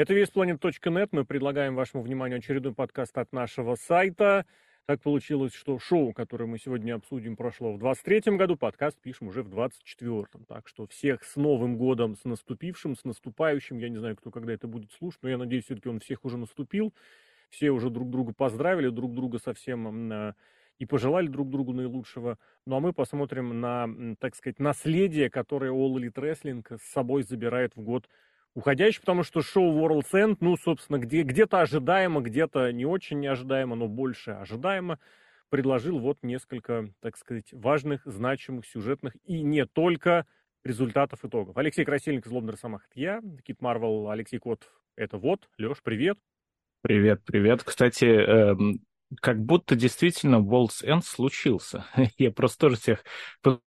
Это весьplanet.net. Мы предлагаем вашему вниманию очередной подкаст от нашего сайта. Так получилось, что шоу, которое мы сегодня обсудим, прошло в 23 году, подкаст пишем уже в 24-м. Так что всех с Новым годом, с наступившим, с наступающим. Я не знаю, кто когда это будет слушать, но я надеюсь, все-таки он всех уже наступил. Все уже друг друга поздравили, друг друга совсем э, и пожелали друг другу наилучшего. Ну а мы посмотрим на, так сказать, наследие, которое All Elite Wrestling с собой забирает в год уходящий, потому что шоу World's End, ну, собственно, где, где-то ожидаемо, где-то не очень ожидаемо, но больше ожидаемо, предложил вот несколько, так сказать, важных, значимых, сюжетных и не только результатов итогов. Алексей Красильник, Злобный Росомах, это я, Кит Марвел, Алексей Кот, это вот. Леш, привет. Привет, привет. Кстати, эм, как будто действительно World's End случился. Я просто тоже всех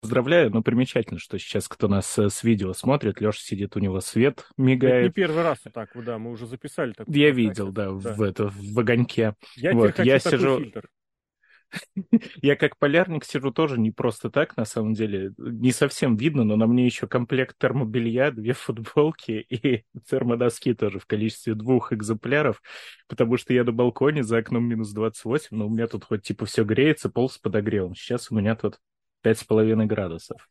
поздравляю, но примечательно, что сейчас кто нас э, с видео смотрит, Леша сидит, у него свет мигает. Это не первый раз так, да, мы уже записали. Так, я видел, да, да, в, это, в огоньке. Я вот, я сижу... Фильтр. Я как полярник сижу тоже не просто так, на самом деле. Не совсем видно, но на мне еще комплект термобелья, две футболки и термодоски тоже в количестве двух экземпляров, потому что я на балконе, за окном минус 28, но у меня тут хоть типа все греется, пол с подогревом. Сейчас у меня тут пять с половиной градусов.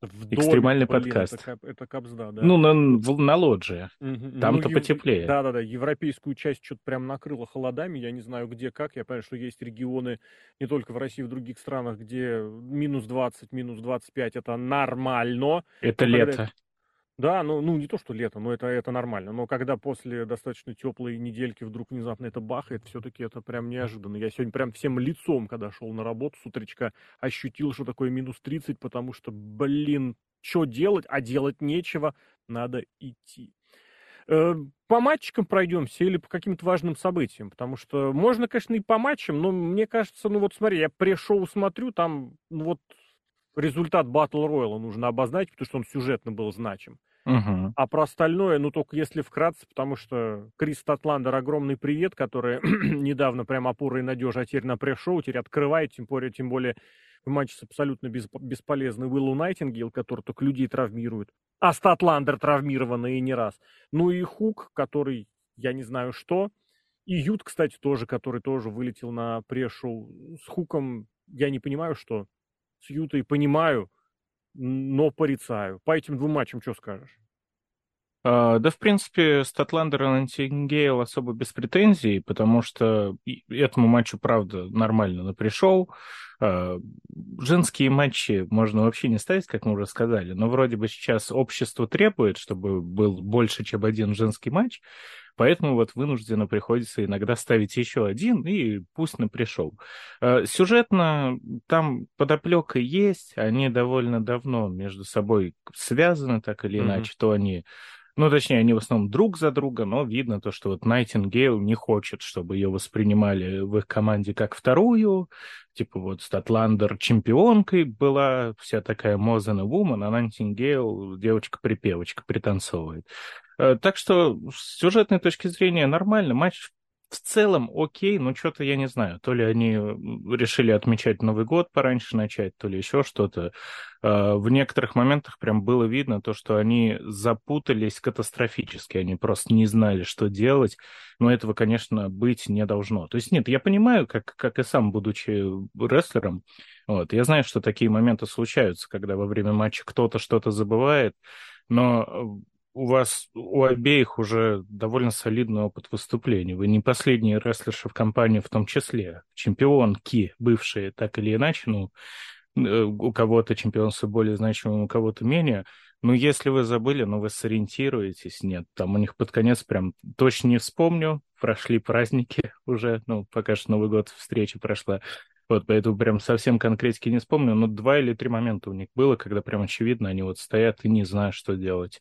В Экстремальный доме, подкаст. Это, это капсда, да? Ну, на, на лоджии. Угу. Там-то ну, потеплее. Да-да-да, европейскую часть что-то прям накрыло холодами, я не знаю где, как. Я понимаю, что есть регионы не только в России, в других странах, где минус 20, минус 25 это нормально. Это лето. Да, ну, ну не то, что лето, но это, это нормально. Но когда после достаточно теплой недельки вдруг внезапно это бахает, все-таки это прям неожиданно. Я сегодня прям всем лицом, когда шел на работу с утречка, ощутил, что такое минус 30, потому что, блин, что делать? А делать нечего, надо идти. Э, по матчикам пройдемся или по каким-то важным событиям, потому что можно, конечно, и по матчам, но мне кажется, ну вот смотри, я pre-шоу смотрю, там ну вот результат Battle Royale нужно обозначить, потому что он сюжетно был значим. Угу. А про остальное, ну, только если вкратце, потому что Крис Татландер огромный привет, который недавно прям опорой надежа, а теперь на пресс-шоу, теперь открывает, тем более, тем более в матче с абсолютно бесполезный Уиллу Найтингейл, который только людей травмирует. А Статландер травмированный и не раз. Ну и Хук, который, я не знаю что. И Ют, кстати, тоже, который тоже вылетел на пресс-шоу. С Хуком я не понимаю, что. С Ютой понимаю, но порицаю. По этим двум матчам что скажешь? Uh, да, в принципе, Статландер и Нантингейл особо без претензий, потому что этому матчу, правда, нормально напришел. Uh, женские матчи можно вообще не ставить, как мы уже сказали, но вроде бы сейчас общество требует, чтобы был больше, чем один женский матч. Поэтому вот вынужденно приходится иногда ставить еще один, и пусть на пришел. Э, сюжетно там подоплека есть, они довольно давно между собой связаны, так или иначе, mm-hmm. то они ну, точнее, они в основном друг за друга, но видно то, что вот Найтингейл не хочет, чтобы ее воспринимали в их команде как вторую. Типа вот Статландер чемпионкой была, вся такая Мозена Вумен, а Найтингейл девочка-припевочка, пританцовывает. Э, так что с сюжетной точки зрения нормально. Матч в целом окей, но что-то я не знаю. То ли они решили отмечать Новый год пораньше начать, то ли еще что-то. Э, в некоторых моментах прям было видно то, что они запутались катастрофически. Они просто не знали, что делать. Но этого, конечно, быть не должно. То есть нет, я понимаю, как, как и сам, будучи рестлером, вот, я знаю, что такие моменты случаются, когда во время матча кто-то что-то забывает, но у вас у обеих уже довольно солидный опыт выступлений. Вы не последние рестлерши в компании в том числе. Чемпионки бывшие, так или иначе, ну, э, у кого-то чемпионство более значимым, у кого-то менее. Но если вы забыли, ну, вы сориентируетесь, нет, там у них под конец прям точно не вспомню, прошли праздники уже, ну, пока что Новый год встреча прошла. Вот, поэтому прям совсем конкретики не вспомню, но два или три момента у них было, когда прям очевидно, они вот стоят и не знают, что делать.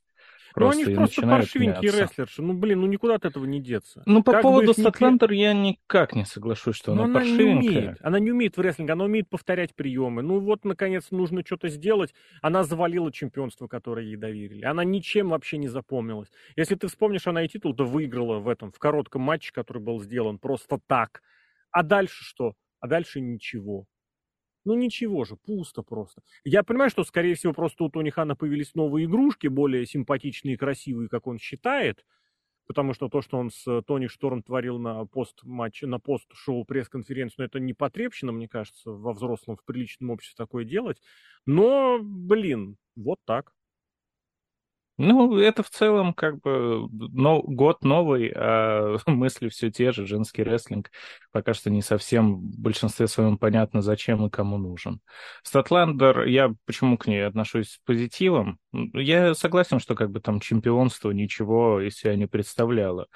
Просто ну, они просто паршивенькие рестлерши. Ну, блин, ну никуда от этого не деться. Ну, по как поводу Статландер не... я никак не соглашусь, что она, она паршивенькая. Не умеет. Она не умеет в рестлинге, она умеет повторять приемы. Ну, вот, наконец, нужно что-то сделать. Она завалила чемпионство, которое ей доверили. Она ничем вообще не запомнилась. Если ты вспомнишь, она и титул-то выиграла в этом, в коротком матче, который был сделан просто так. А дальше что? А дальше ничего. Ну ничего же, пусто просто. Я понимаю, что, скорее всего, просто у Тони Хана появились новые игрушки, более симпатичные и красивые, как он считает. потому что то, что он с Тони Шторм творил на пост-матче, на пост-шоу пресс-конференцию, ну, это не потребщина, мне кажется, во взрослом, в приличном обществе такое делать. Но, блин, вот так. Ну, это в целом как бы но, год новый, а мысли все те же, женский рестлинг. Пока что не совсем в большинстве своем понятно, зачем и кому нужен. Статландер, я почему к ней отношусь с позитивом? Я согласен, что как бы там чемпионство ничего из себя не представляло.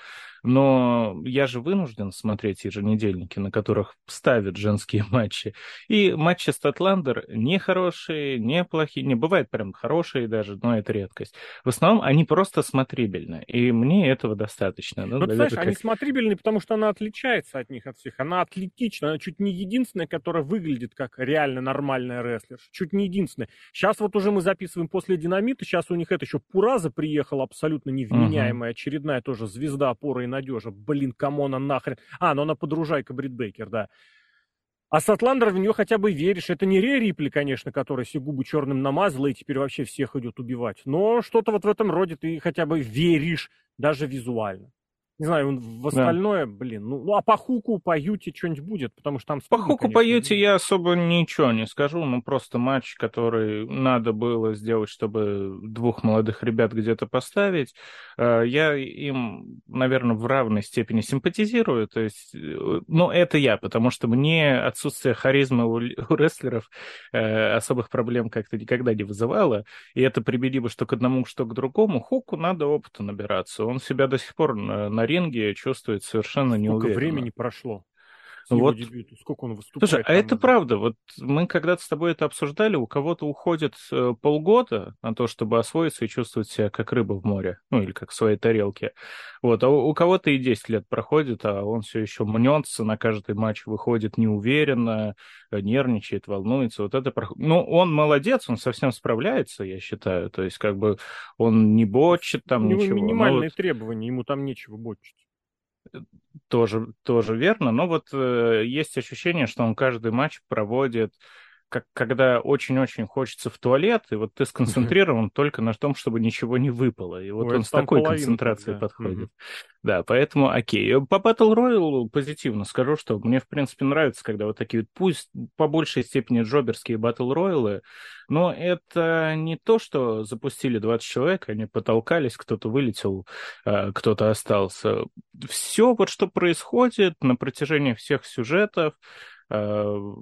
Но я же вынужден смотреть еженедельники, на которых ставят женские матчи. И матчи Статландер не хорошие, не плохие, не бывает прям хорошие даже, но это редкость. В основном они просто смотрибельны, и мне этого достаточно. Ну, ну ты знаешь, как... они смотрибельны, потому что она отличается от них, от всех. Она атлетична, она чуть не единственная, которая выглядит как реально нормальная рестлер. Чуть не единственная. Сейчас вот уже мы записываем после Динамита, сейчас у них это еще Пураза приехала, абсолютно невменяемая, uh-huh. очередная тоже звезда опоры и надежа. Блин, кому она нахрен? А, ну она подружайка Брит Бейкер, да. А Сатландер в нее хотя бы веришь. Это не Ре Рипли, конечно, которая себе губы черным намазала и теперь вообще всех идет убивать. Но что-то вот в этом роде ты хотя бы веришь, даже визуально. Не знаю, в остальное, да. блин, ну, ну а по хуку, по юте что-нибудь будет, потому что там... По хуку, конечно, по юте я особо ничего не скажу, ну просто матч, который надо было сделать, чтобы двух молодых ребят где-то поставить. Э, я им, наверное, в равной степени симпатизирую, то есть, ну это я, потому что мне отсутствие харизмы у, у рестлеров э, особых проблем как-то никогда не вызывало, и это применимо что к одному, что к другому. Хуку надо опыта набираться, он себя до сих пор на на ринге чувствует совершенно Сколько неуверенно. времени прошло? Вот. дебюта? Сколько он выступает? Слушай, а это правда. Вот мы когда-то с тобой это обсуждали, у кого-то уходит э, полгода на то, чтобы освоиться и чувствовать себя как рыба в море, ну или как в своей тарелке. Вот, а у, у кого-то и 10 лет проходит, а он все еще мнется, на каждый матч выходит неуверенно, э, нервничает, волнуется. Вот это проход... Ну, он молодец, он совсем справляется, я считаю. То есть, как бы он не бочит там у ничего. минимальные вот... требования, ему там нечего бочить тоже, тоже верно, но вот э, есть ощущение, что он каждый матч проводит как когда очень-очень хочется в туалет, и вот ты сконцентрирован только на том, чтобы ничего не выпало. И вот Ой, он с такой концентрацией да. подходит. Да, поэтому окей. По Battle Royale позитивно скажу, что мне, в принципе, нравится, когда вот такие, пусть по большей степени джоберские Battle Royale, но это не то, что запустили 20 человек, они потолкались, кто-то вылетел, а, кто-то остался. Все вот, что происходит на протяжении всех сюжетов, а,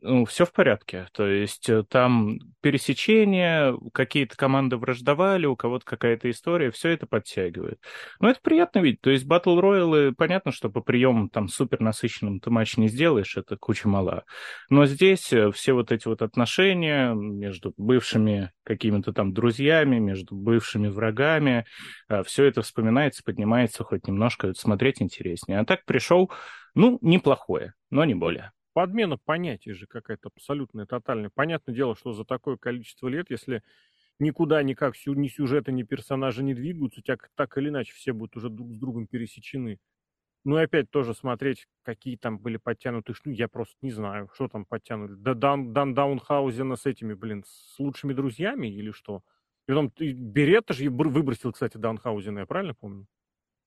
ну, все в порядке. То есть э, там пересечения, какие-то команды враждовали, у кого-то какая-то история, все это подтягивает. Но это приятно видеть. То есть батл роялы, понятно, что по приемам там супер насыщенным ты матч не сделаешь, это куча мала. Но здесь э, все вот эти вот отношения между бывшими какими-то там друзьями, между бывшими врагами, э, все это вспоминается, поднимается хоть немножко, смотреть интереснее. А так пришел, ну, неплохое, но не более подмена понятий же какая-то абсолютная, тотальная. Понятное дело, что за такое количество лет, если никуда никак ни сюжеты, ни персонажи не двигаются, у тебя так или иначе все будут уже друг с другом пересечены. Ну и опять тоже смотреть, какие там были подтянуты, ну я просто не знаю, что там подтянули. Да Дан, Дан Даунхаузена с этими, блин, с лучшими друзьями или что? И потом Беретта же выбросил, кстати, Даунхаузена, я правильно помню?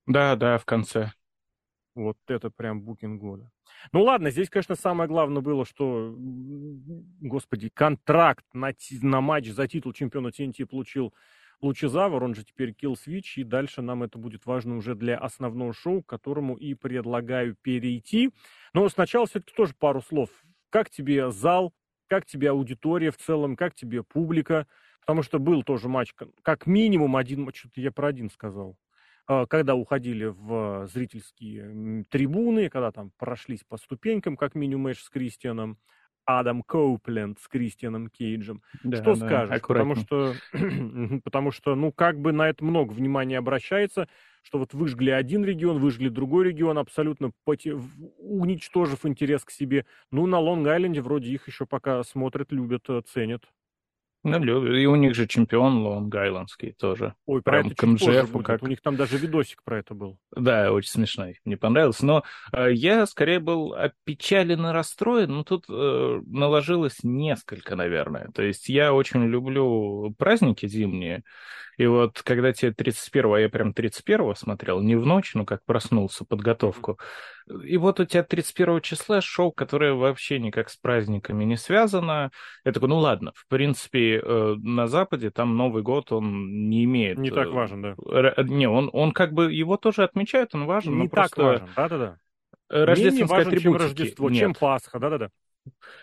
Да, да, в конце. Вот это прям букинг года. Ну ладно, здесь, конечно, самое главное было, что, господи, контракт на, на матч за титул чемпиона TNT получил Лучезавр, он же теперь Kill Switch, и дальше нам это будет важно уже для основного шоу, к которому и предлагаю перейти. Но сначала все-таки тоже пару слов. Как тебе зал, как тебе аудитория в целом, как тебе публика? Потому что был тоже матч, как минимум один, что-то я про один сказал. А, когда уходили в зрительские трибуны, когда там прошлись по ступенькам, как минимум матч с Кристианом, Адам Коупленд с Кристианом Кейджем. Да, что да, скажешь? Потому что, потому что, ну, как бы на это много внимания обращается, что вот выжгли один регион, выжгли другой регион, абсолютно поте... уничтожив интерес к себе. Ну, на Лонг-Айленде вроде их еще пока смотрят, любят, э, ценят. Ну. И у них же чемпион Лонг-Айлендский тоже. Ой, про Прям это к чуть позже МЖФ, будет. как... У них там даже видосик про это был. Да, очень смешной. Мне понравился. Но э, я скорее был опечален и расстроен. Но тут э, наложилось несколько, наверное. То есть я очень люблю праздники зимние. И вот когда тебе 31-го, а я прям 31-го смотрел, не в ночь, ну как проснулся, подготовку. И вот у тебя 31 числа шоу, которое вообще никак с праздниками не связано. Я такой, ну ладно, в принципе, э, на Западе там Новый год, он не имеет... Не так э, важен, да. Не, он, он как бы, его тоже отмечают, он важен, но Не так просто важен, да-да-да. э, рождественская важен, чем атрибутики Рождество, нет. чем Пасха, да-да-да.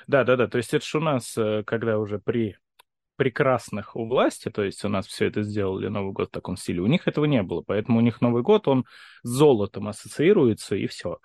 Да-да-да, то есть это же у нас, когда уже при прекрасных у власти, то есть у нас все это сделали Новый год в таком стиле, у них этого не было, поэтому у них Новый год, он с золотом ассоциируется, и все.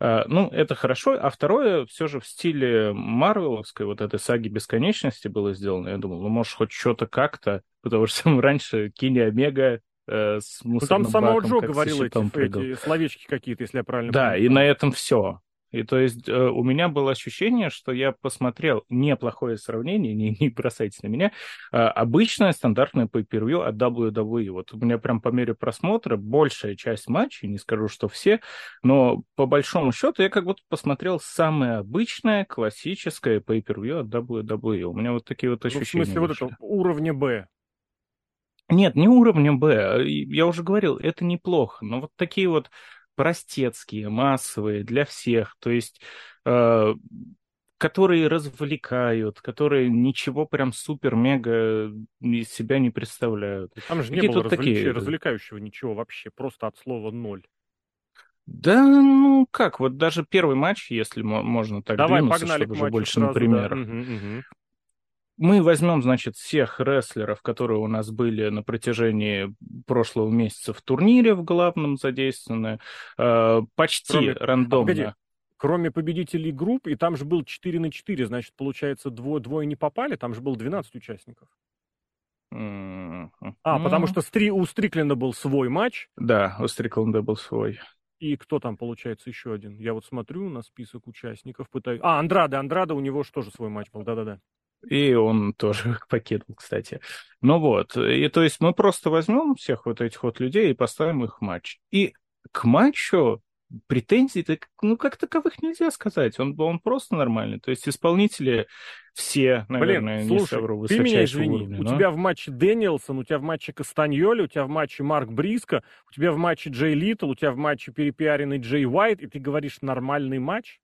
Ну, это хорошо. А второе, все же в стиле Марвеловской, вот этой саги бесконечности было сделано. Я думал, ну, может, хоть что-то как-то, потому что раньше Кини Омега э, с Ну, там мусорным самого Джо говорил эти, эти словечки какие-то, если я правильно Да, и понимаю. на этом все. И то есть э, у меня было ощущение, что я посмотрел неплохое сравнение, не, не бросайте на меня, э, обычное стандартное pay-per-view от WWE. Вот у меня прям по мере просмотра большая часть матчей, не скажу, что все, но по большому счету я как будто посмотрел самое обычное классическое pay-per-view от WWE. У меня вот такие вот Ну, в ощущения. смысле, вот вышли. это уровня Б. Нет, не уровня Б. Я уже говорил, это неплохо. Но вот такие вот простецкие, массовые, для всех, то есть э, которые развлекают, которые ничего прям супер-мега из себя не представляют. Там же не Какие было тут развлечи- такие- развлекающего ничего вообще, просто от слова ноль. Да, ну как, вот даже первый матч, если мо- можно так Давай, двинуться, погнали чтобы уже больше сразу, на да. Мгм, мгм. Мы возьмем, значит, всех рестлеров, которые у нас были на протяжении прошлого месяца в турнире в главном задействованы, э, почти Кроме- А, рандомно. погоди. Кроме победителей групп, и там же был 4 на 4, значит, получается, двое, двое не попали, там же было 12 участников. М, А, потому что Стри, у Стрикленда был свой матч, Да, у Стрикленда был свой. и кто там, получается, еще один? Я вот смотрю на список участников, пытаюсь... А, Андрада, Андрада, у него же тоже свой матч был, да-да-да. И он тоже покинул, кстати. Ну вот, и то есть мы просто возьмем всех вот этих вот людей и поставим их в матч. И к матчу претензий, ну, как таковых нельзя сказать. Он, он просто нормальный. То есть исполнители все, наверное, Блин, не слушай, совру, ты меня извини, уровня. у но- тебя в матче Дэниелсон, у тебя в матче Кастаньоли, у тебя в матче Марк Бриско, у тебя в матче Джей Литл, у тебя в матче перепиаренный Джей Уайт, и ты говоришь нормальный матч?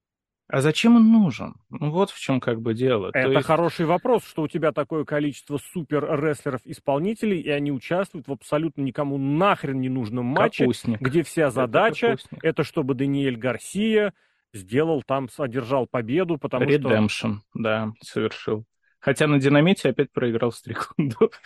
А зачем он нужен? Ну вот в чем как бы дело. То Это есть- хороший вопрос, что у тебя такое количество супер-рестлеров-исполнителей, и они участвуют в абсолютно никому нахрен не нужном матче, капустник. где вся Это задача капустник. это чтобы Даниэль Гарсия сделал там, одержал победу, потому что... Redemption, да, совершил. Хотя на динамите опять проиграл Стрикунду.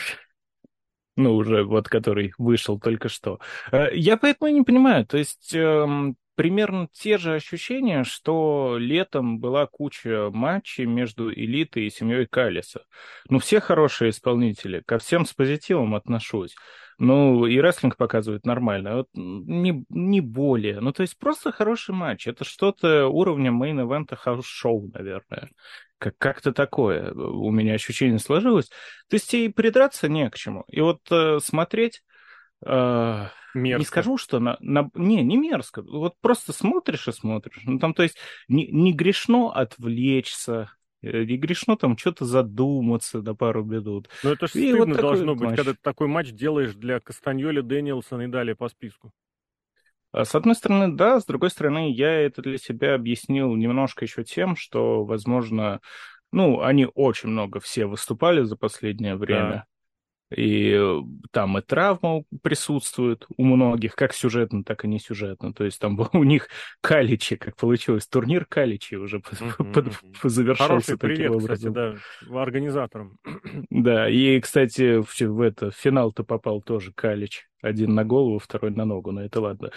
Ну, уже вот который вышел только что. Э, Я поэтому и не понимаю. То есть эм, примерно те же ощущения, что летом была куча матчей между элитой и семьей Калиса. Ну, все хорошие исполнители, ко всем с позитивом отношусь. Ну, и рестлинг показывает нормально, вот не, не более. Ну, то есть просто хороший матч. Это что-то уровня main event а house show, наверное. Как- как-то такое у меня ощущение сложилось. То есть и придраться не к чему. И вот э, смотреть... э, мерзко. не скажу, что на, на... Не, не мерзко. Вот просто смотришь и смотришь. Ну, там, то есть, не, не грешно отвлечься, э, не грешно там что-то задуматься на пару минут. Но это же стыдно вот должно быть, матч. когда ты такой матч делаешь для Кастаньоли, Дэниелсона и далее по списку. А С одной стороны, да, с другой стороны, я это для себя объяснил немножко еще тем, что, возможно, ну, они очень много все выступали за последнее время. И э, там и травма присутствует у многих, как сюжетно, так и не сюжетно. То есть там у них Каличи, как получилось, турнир Каличи уже под- под- завершился Хороший таким привет, кстати, образом. да, организаторам. Да, и, кстати, в, в это, в финал-то попал тоже Калич. Один на голову, второй на ногу, но это ладно.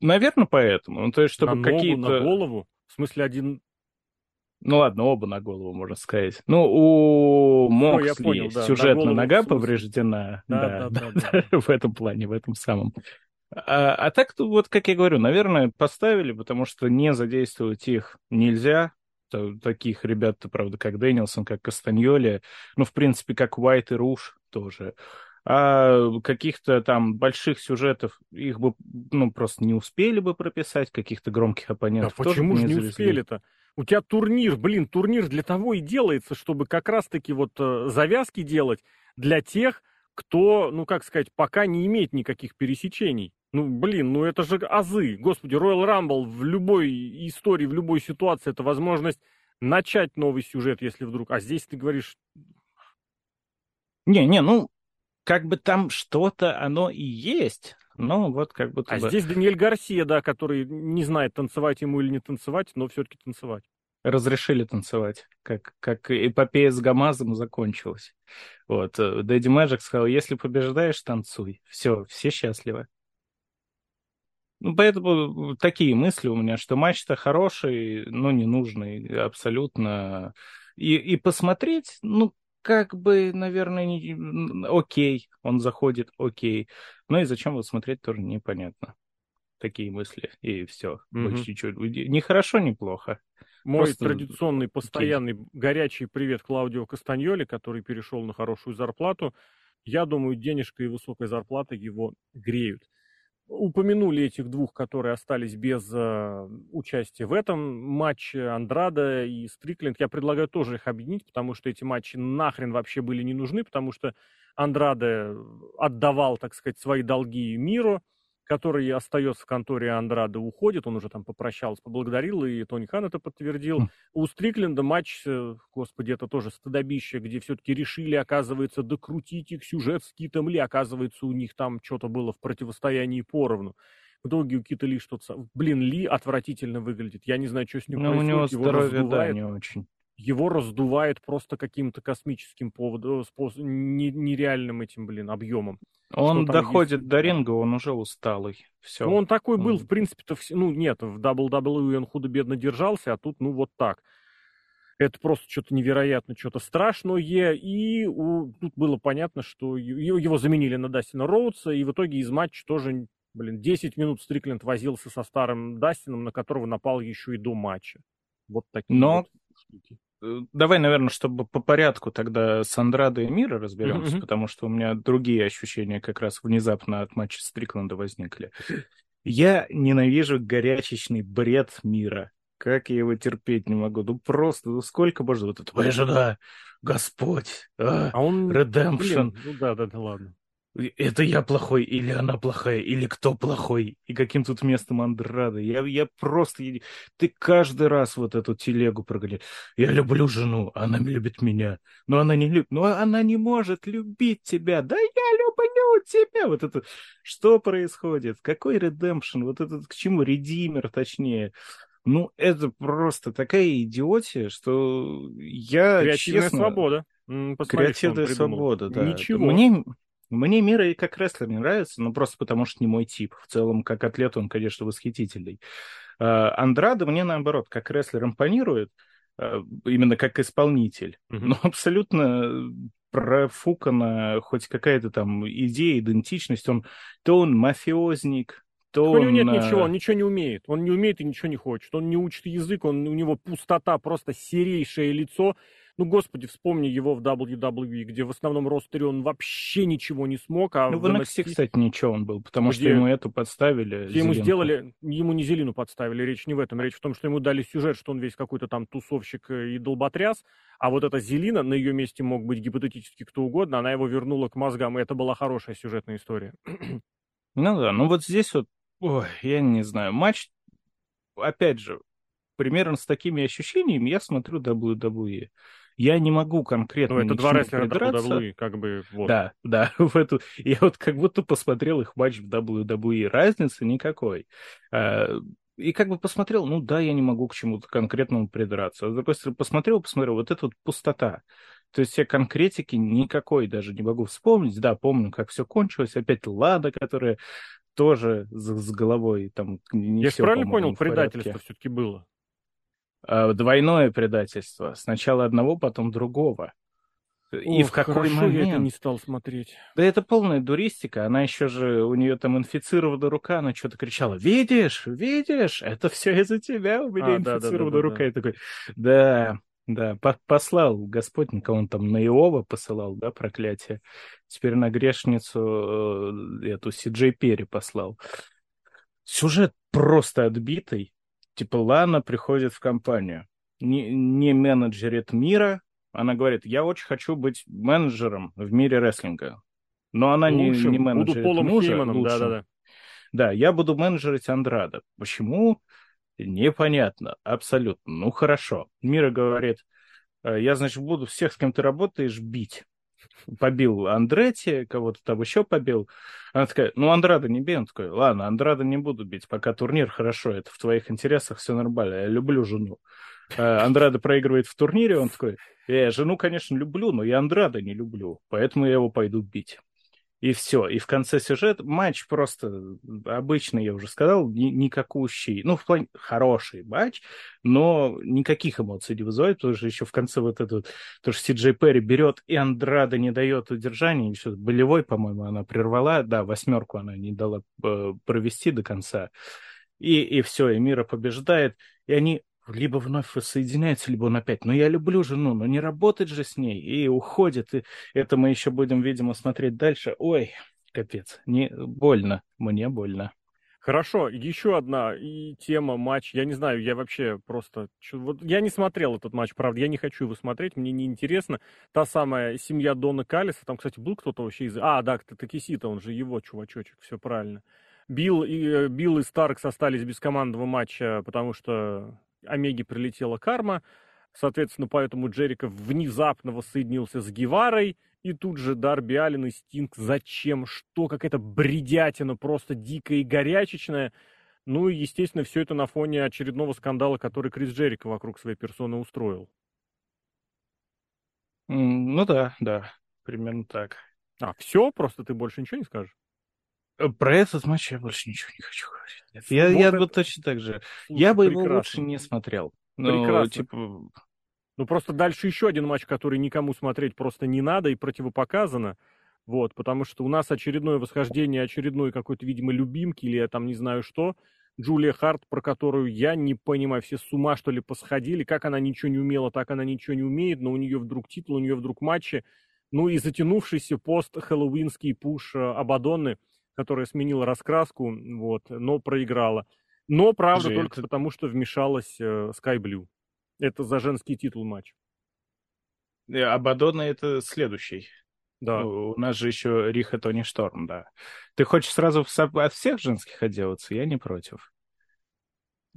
Наверное, поэтому. Ну, то есть, чтобы на ногу, на какие-то... голову. В смысле, один... Ну ладно, оба на голову, можно сказать. Ну, у Ну, Моксли понял, да, на сюжетно голову нога повреждена. Да, Да, да, да, да. в этом плане, в этом самом. А, а так, вот, как я говорю, наверное, поставили, потому что не задействовать их нельзя. таких ребят, правда, как Дэнилсон, как Кастаньоли, ну, в принципе, как Уайт и Руш тоже. А каких-то там больших сюжетов их бы, ну, просто не успели бы прописать, каких-то громких оппонентов да почему же не успели-то? У тебя турнир, блин, турнир для того и делается, чтобы как раз-таки вот э, завязки делать для тех, кто, ну, как сказать, пока не имеет никаких пересечений. Ну, блин, ну это же азы. Господи, Royal Rumble в любой истории, в любой ситуации это возможность начать новый сюжет, если вдруг... А здесь ты говоришь... Не, не, ну, как бы там что-то оно и есть, но вот как будто А бы... здесь Даниэль Гарсия, да, который не знает, танцевать ему или не танцевать, но все-таки танцевать. Разрешили танцевать, как, как эпопея с Гамазом закончилась. Вот, э, Дэдди Мэджик сказал, если побеждаешь, танцуй. Все, все счастливы. Ну, поэтому такие мысли у меня, что матч-то хороший, но ненужный абсолютно. И, и посмотреть, ну, как бы, наверное, не... окей, он заходит, окей. Но и зачем вот смотреть, тоже непонятно. Такие мысли, и все. Mm-hmm. Больше ничего. Ни хорошо, ни плохо. Мой Просто... традиционный, постоянный, окей. горячий привет Клаудио Кастаньоли, который перешел на хорошую зарплату. Я думаю, денежка и высокая зарплата его греют упомянули этих двух, которые остались без э, участия в этом матче, Андрада и Стрикленд. Я предлагаю тоже их объединить, потому что эти матчи нахрен вообще были не нужны, потому что Андрада отдавал, так сказать, свои долги миру, который остается в конторе Андрада, уходит, он уже там попрощался, поблагодарил, и Тони Хан это подтвердил. Mm. У Стрикленда матч, э, господи, это тоже стыдобище, где все-таки решили, оказывается, докрутить их сюжет с Китом Ли, оказывается, у них там что-то было в противостоянии поровну. В итоге у Кита Ли что-то... Блин, Ли отвратительно выглядит. Я не знаю, что с ним Но происходит. у него здоровье, да, не очень его раздувает просто каким-то космическим поводом, нереальным этим, блин, объемом. Он доходит есть... до ринга, он уже усталый. Все. Ну, он такой был, в принципе-то, ну, нет, в WWE он худо-бедно держался, а тут, ну, вот так. Это просто что-то невероятно, что-то страшное. И у, тут было понятно, что его, его заменили на Дастина Роудса, и в итоге из матча тоже, блин, 10 минут Стрикленд возился со старым Дастином, на которого напал еще и до матча. Вот такие Но... вот штуки. Э, давай, наверное, чтобы по порядку тогда с Андрадо и Мира разберемся, mm-hmm. потому что у меня другие ощущения как раз внезапно от матча Стрикленда возникли. Я ненавижу горячечный бред Мира. Как я его терпеть не могу. Ну просто, ну сколько можно вот это «Твоя жена, Господь, а, а он... Redemption». Блин, ну да, да, да, ладно это я плохой, или она плохая, или кто плохой, и каким тут местом Андрада. Я, я просто... Ты каждый раз вот эту телегу прогоняешь. Я люблю жену, она любит меня, но она не любит... Но она не может любить тебя. Да я люблю тебя! Вот это... Что происходит? Какой редемпшн? Вот этот к чему? Редимер, точнее. Ну, это просто такая идиотия, что я, Креативная честно... свобода. Посмотри, Креативная свобода, да. Ничего. Мне, мне Мира и как рестлер не нравится, ну просто потому что не мой тип. В целом, как атлет он, конечно, восхитительный. А, Андрада мне, наоборот, как рестлер импонирует, а, именно как исполнитель. Mm-hmm. Но абсолютно профукана хоть какая-то там идея, идентичность. Он, то он мафиозник, то у него нет ничего, он ничего не умеет. Он не умеет и ничего не хочет. Он не учит язык, он, у него пустота, просто серейшее лицо. Ну, господи, вспомни его в WWE, где в основном ростере он вообще ничего не смог. А ну, в NXT, кстати, ничего он был, потому где, что ему эту подставили. Где ему сделали, ему не Зелину подставили, речь не в этом. Речь в том, что ему дали сюжет, что он весь какой-то там тусовщик э, и долботряс, а вот эта Зелина, на ее месте мог быть гипотетически кто угодно, она его вернула к мозгам, и это была хорошая сюжетная история. Ну да, ну вот здесь вот, ой, я не знаю, матч, опять же, примерно с такими ощущениями я смотрю WWE. Я не могу конкретно Ну, это два рестлера WWE, как бы, вот. Да, да, в эту... Я вот как будто посмотрел их матч в WWE. Разницы никакой. А, и как бы посмотрел, ну да, я не могу к чему-то конкретному придраться. А с другой стороны, посмотрел, посмотрел, вот эта вот пустота. То есть я конкретики никакой даже не могу вспомнить. Да, помню, как все кончилось. Опять Лада, которая тоже с, с головой там не Я все, правильно понял, предательство все-таки было? Э, двойное предательство. Сначала одного, потом другого. И Ох, в какой момент? я это не стал смотреть. Да это полная дуристика. Она еще же, у нее там инфицирована рука, она что-то кричала, видишь, видишь, это все из-за тебя, у меня а, инфицирована да, да, да, рука. Да. Я такой, да, да, послал Господь, никого он там на Иова посылал, да, проклятие. Теперь на грешницу э, эту Си Перри послал. Сюжет просто отбитый. Типа Лана приходит в компанию. Не, не менеджерит мира, она говорит, я очень хочу быть менеджером в мире рестлинга. Но она лучшим. не, не менеджерит буду Полом мужа. Хейманом, да, да, да. Да, я буду менеджерить Андрада. Почему? Непонятно, абсолютно. Ну, хорошо. Мира говорит, «Э, я, значит, буду всех, с кем ты работаешь, бить. Побил Андретти, кого-то там еще побил. Она такая, ну, Андрада не бей. Он такой, ладно, Андрада не буду бить, пока турнир хорошо, это в твоих интересах, все нормально, я люблю жену. Э, Андрада проигрывает в турнире, он такой, я жену, конечно, люблю, но я Андрада не люблю, поэтому я его пойду бить. И все. И в конце сюжет матч просто обычный, я уже сказал, ни, никакущий. Ну, в плане хороший матч, но никаких эмоций не вызывает, потому что еще в конце вот этот, то, что Си Джей Перри берет и Андрада не дает удержания, еще болевой, по-моему, она прервала, да, восьмерку она не дала э, провести до конца. И, и все, и Мира побеждает, и они либо вновь воссоединяются, либо он опять, ну я люблю жену, но не работать же с ней, и уходит, и это мы еще будем, видимо, смотреть дальше. Ой, капец, не больно, мне больно. Хорошо, еще одна и тема матч. Я не знаю, я вообще просто... Вот я не смотрел этот матч, правда, я не хочу его смотреть, мне не интересно. Та самая семья Дона Калиса, там, кстати, был кто-то вообще из... А, да, Такисита, он же его чувачочек, все правильно. Билл и, э, Билл и Старкс остались без командного матча, потому что Омеге прилетела карма, соответственно, поэтому Джерика внезапно воссоединился с Геварой, и тут же Дарби Аллен и Стинг зачем, что, какая-то бредятина, просто дикая и горячечная. Ну и, естественно, все это на фоне очередного скандала, который Крис Джерика вокруг своей персоны устроил. Ну да, да, примерно так. А, все? Просто ты больше ничего не скажешь? Э, про этот матч я больше ничего не хочу говорить. Нет, я, вот я это... бы точно так же. Слушай, я бы прекрасно. его лучше не смотрел. Но, прекрасно. Типа... Ну, просто дальше еще один матч, который никому смотреть просто не надо и противопоказано. Вот, потому что у нас очередное восхождение, очередной какой-то, видимо, любимки или я там не знаю что. Джулия Харт, про которую я не понимаю, все с ума что ли посходили, как она ничего не умела, так она ничего не умеет, но у нее вдруг титул, у нее вдруг матчи. Ну и затянувшийся пост-хэллоуинский пуш э, Абадонны – которая сменила раскраску, вот, но проиграла. Но, правда, Скажи, только это... потому, что вмешалась э, Sky Blue. Это за женский титул матч. Э, Абадона это следующий. Да. У нас же еще Риха Тони Шторм, да. Ты хочешь сразу от всех женских отделаться? Я не против.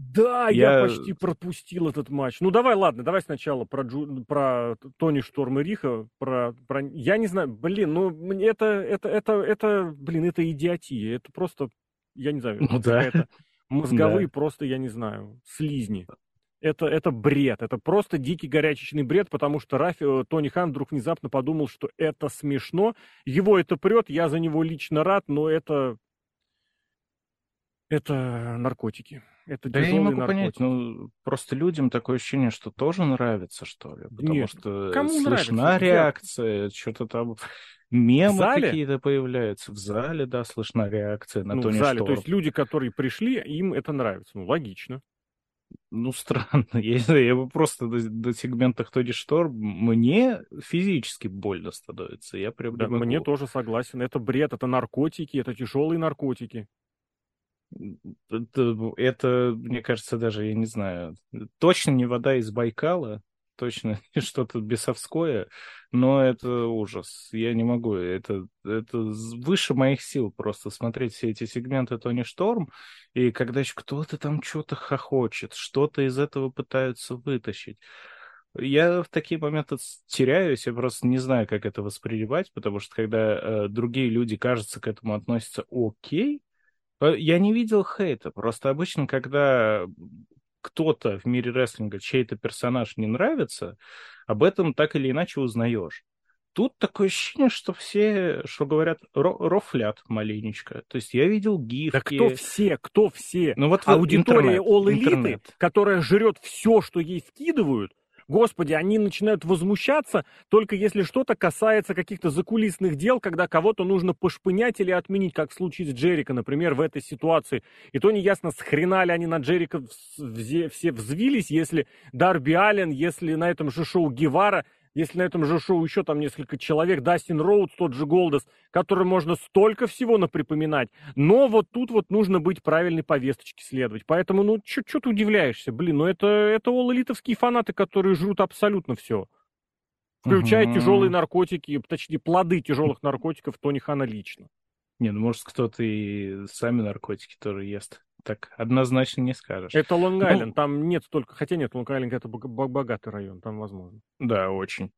Да, я... я почти пропустил этот матч. Ну давай, ладно, давай сначала про, Джу... про Тони Шторм и Риха, про... про... Я не знаю, блин, ну это, это, это, это, блин, это идиотия, это просто, я не знаю, ну, да. это мозговые да. просто, я не знаю, слизни. Это, это бред, это просто дикий горячечный бред, потому что Рафи, э, Тони Хан вдруг внезапно подумал, что это смешно. Его это прет, я за него лично рад, но это... Это наркотики. Это да я не могу наркотик. понять, ну просто людям такое ощущение, что тоже нравится, что ли, потому Нет, что кому слышна нравится? реакция, что-то там мемы какие-то появляются в зале, да, слышна реакция на ну, Тони в зале, Шторм. то есть люди, которые пришли, им это нравится, ну логично. Ну, странно. Я, я бы просто до, до сегмента Тони Шторм мне физически больно становится. Я прям да, мне тоже согласен. Это бред, это наркотики, это тяжелые наркотики. Это, мне кажется, даже, я не знаю, точно не вода из Байкала, точно что-то бесовское, но это ужас. Я не могу. Это, это выше моих сил просто смотреть все эти сегменты Тони Шторм, и когда еще кто-то там что-то хохочет, что-то из этого пытаются вытащить. Я в такие моменты теряюсь, я просто не знаю, как это воспринимать, потому что когда э, другие люди, кажется, к этому относятся окей, я не видел хейта. Просто обычно, когда кто-то в мире рестлинга, чей-то персонаж не нравится, об этом так или иначе узнаешь. Тут такое ощущение, что все, что говорят, рофлят маленечко. То есть я видел гифки. Да кто все, кто все? Ну вот Аудитория интернет, All Elite, интернет. которая жрет все, что ей вкидывают, Господи, они начинают возмущаться только если что-то касается каких-то закулисных дел, когда кого-то нужно пошпынять или отменить, как в случае с Джерика, например, в этой ситуации. И то неясно, с хрена ли они на Джерика все взвились, если Дарби Аллен, если на этом же шоу Гевара если на этом же шоу еще там несколько человек, Дастин Роудс, тот же Голдос, которым можно столько всего наприпоминать. Но вот тут вот нужно быть правильной повесточке следовать. Поэтому, ну, что ты удивляешься? Блин, ну это, это all фанаты, которые жрут абсолютно все. Включая угу. тяжелые наркотики, точнее, плоды тяжелых наркотиков Тони Хана лично. Не, ну может кто-то и сами наркотики тоже ест. Так однозначно не скажешь. Это Лонг-Айленд, ну, там нет столько, хотя нет, Лонг-Айленд это богатый район, там возможно. Да, очень.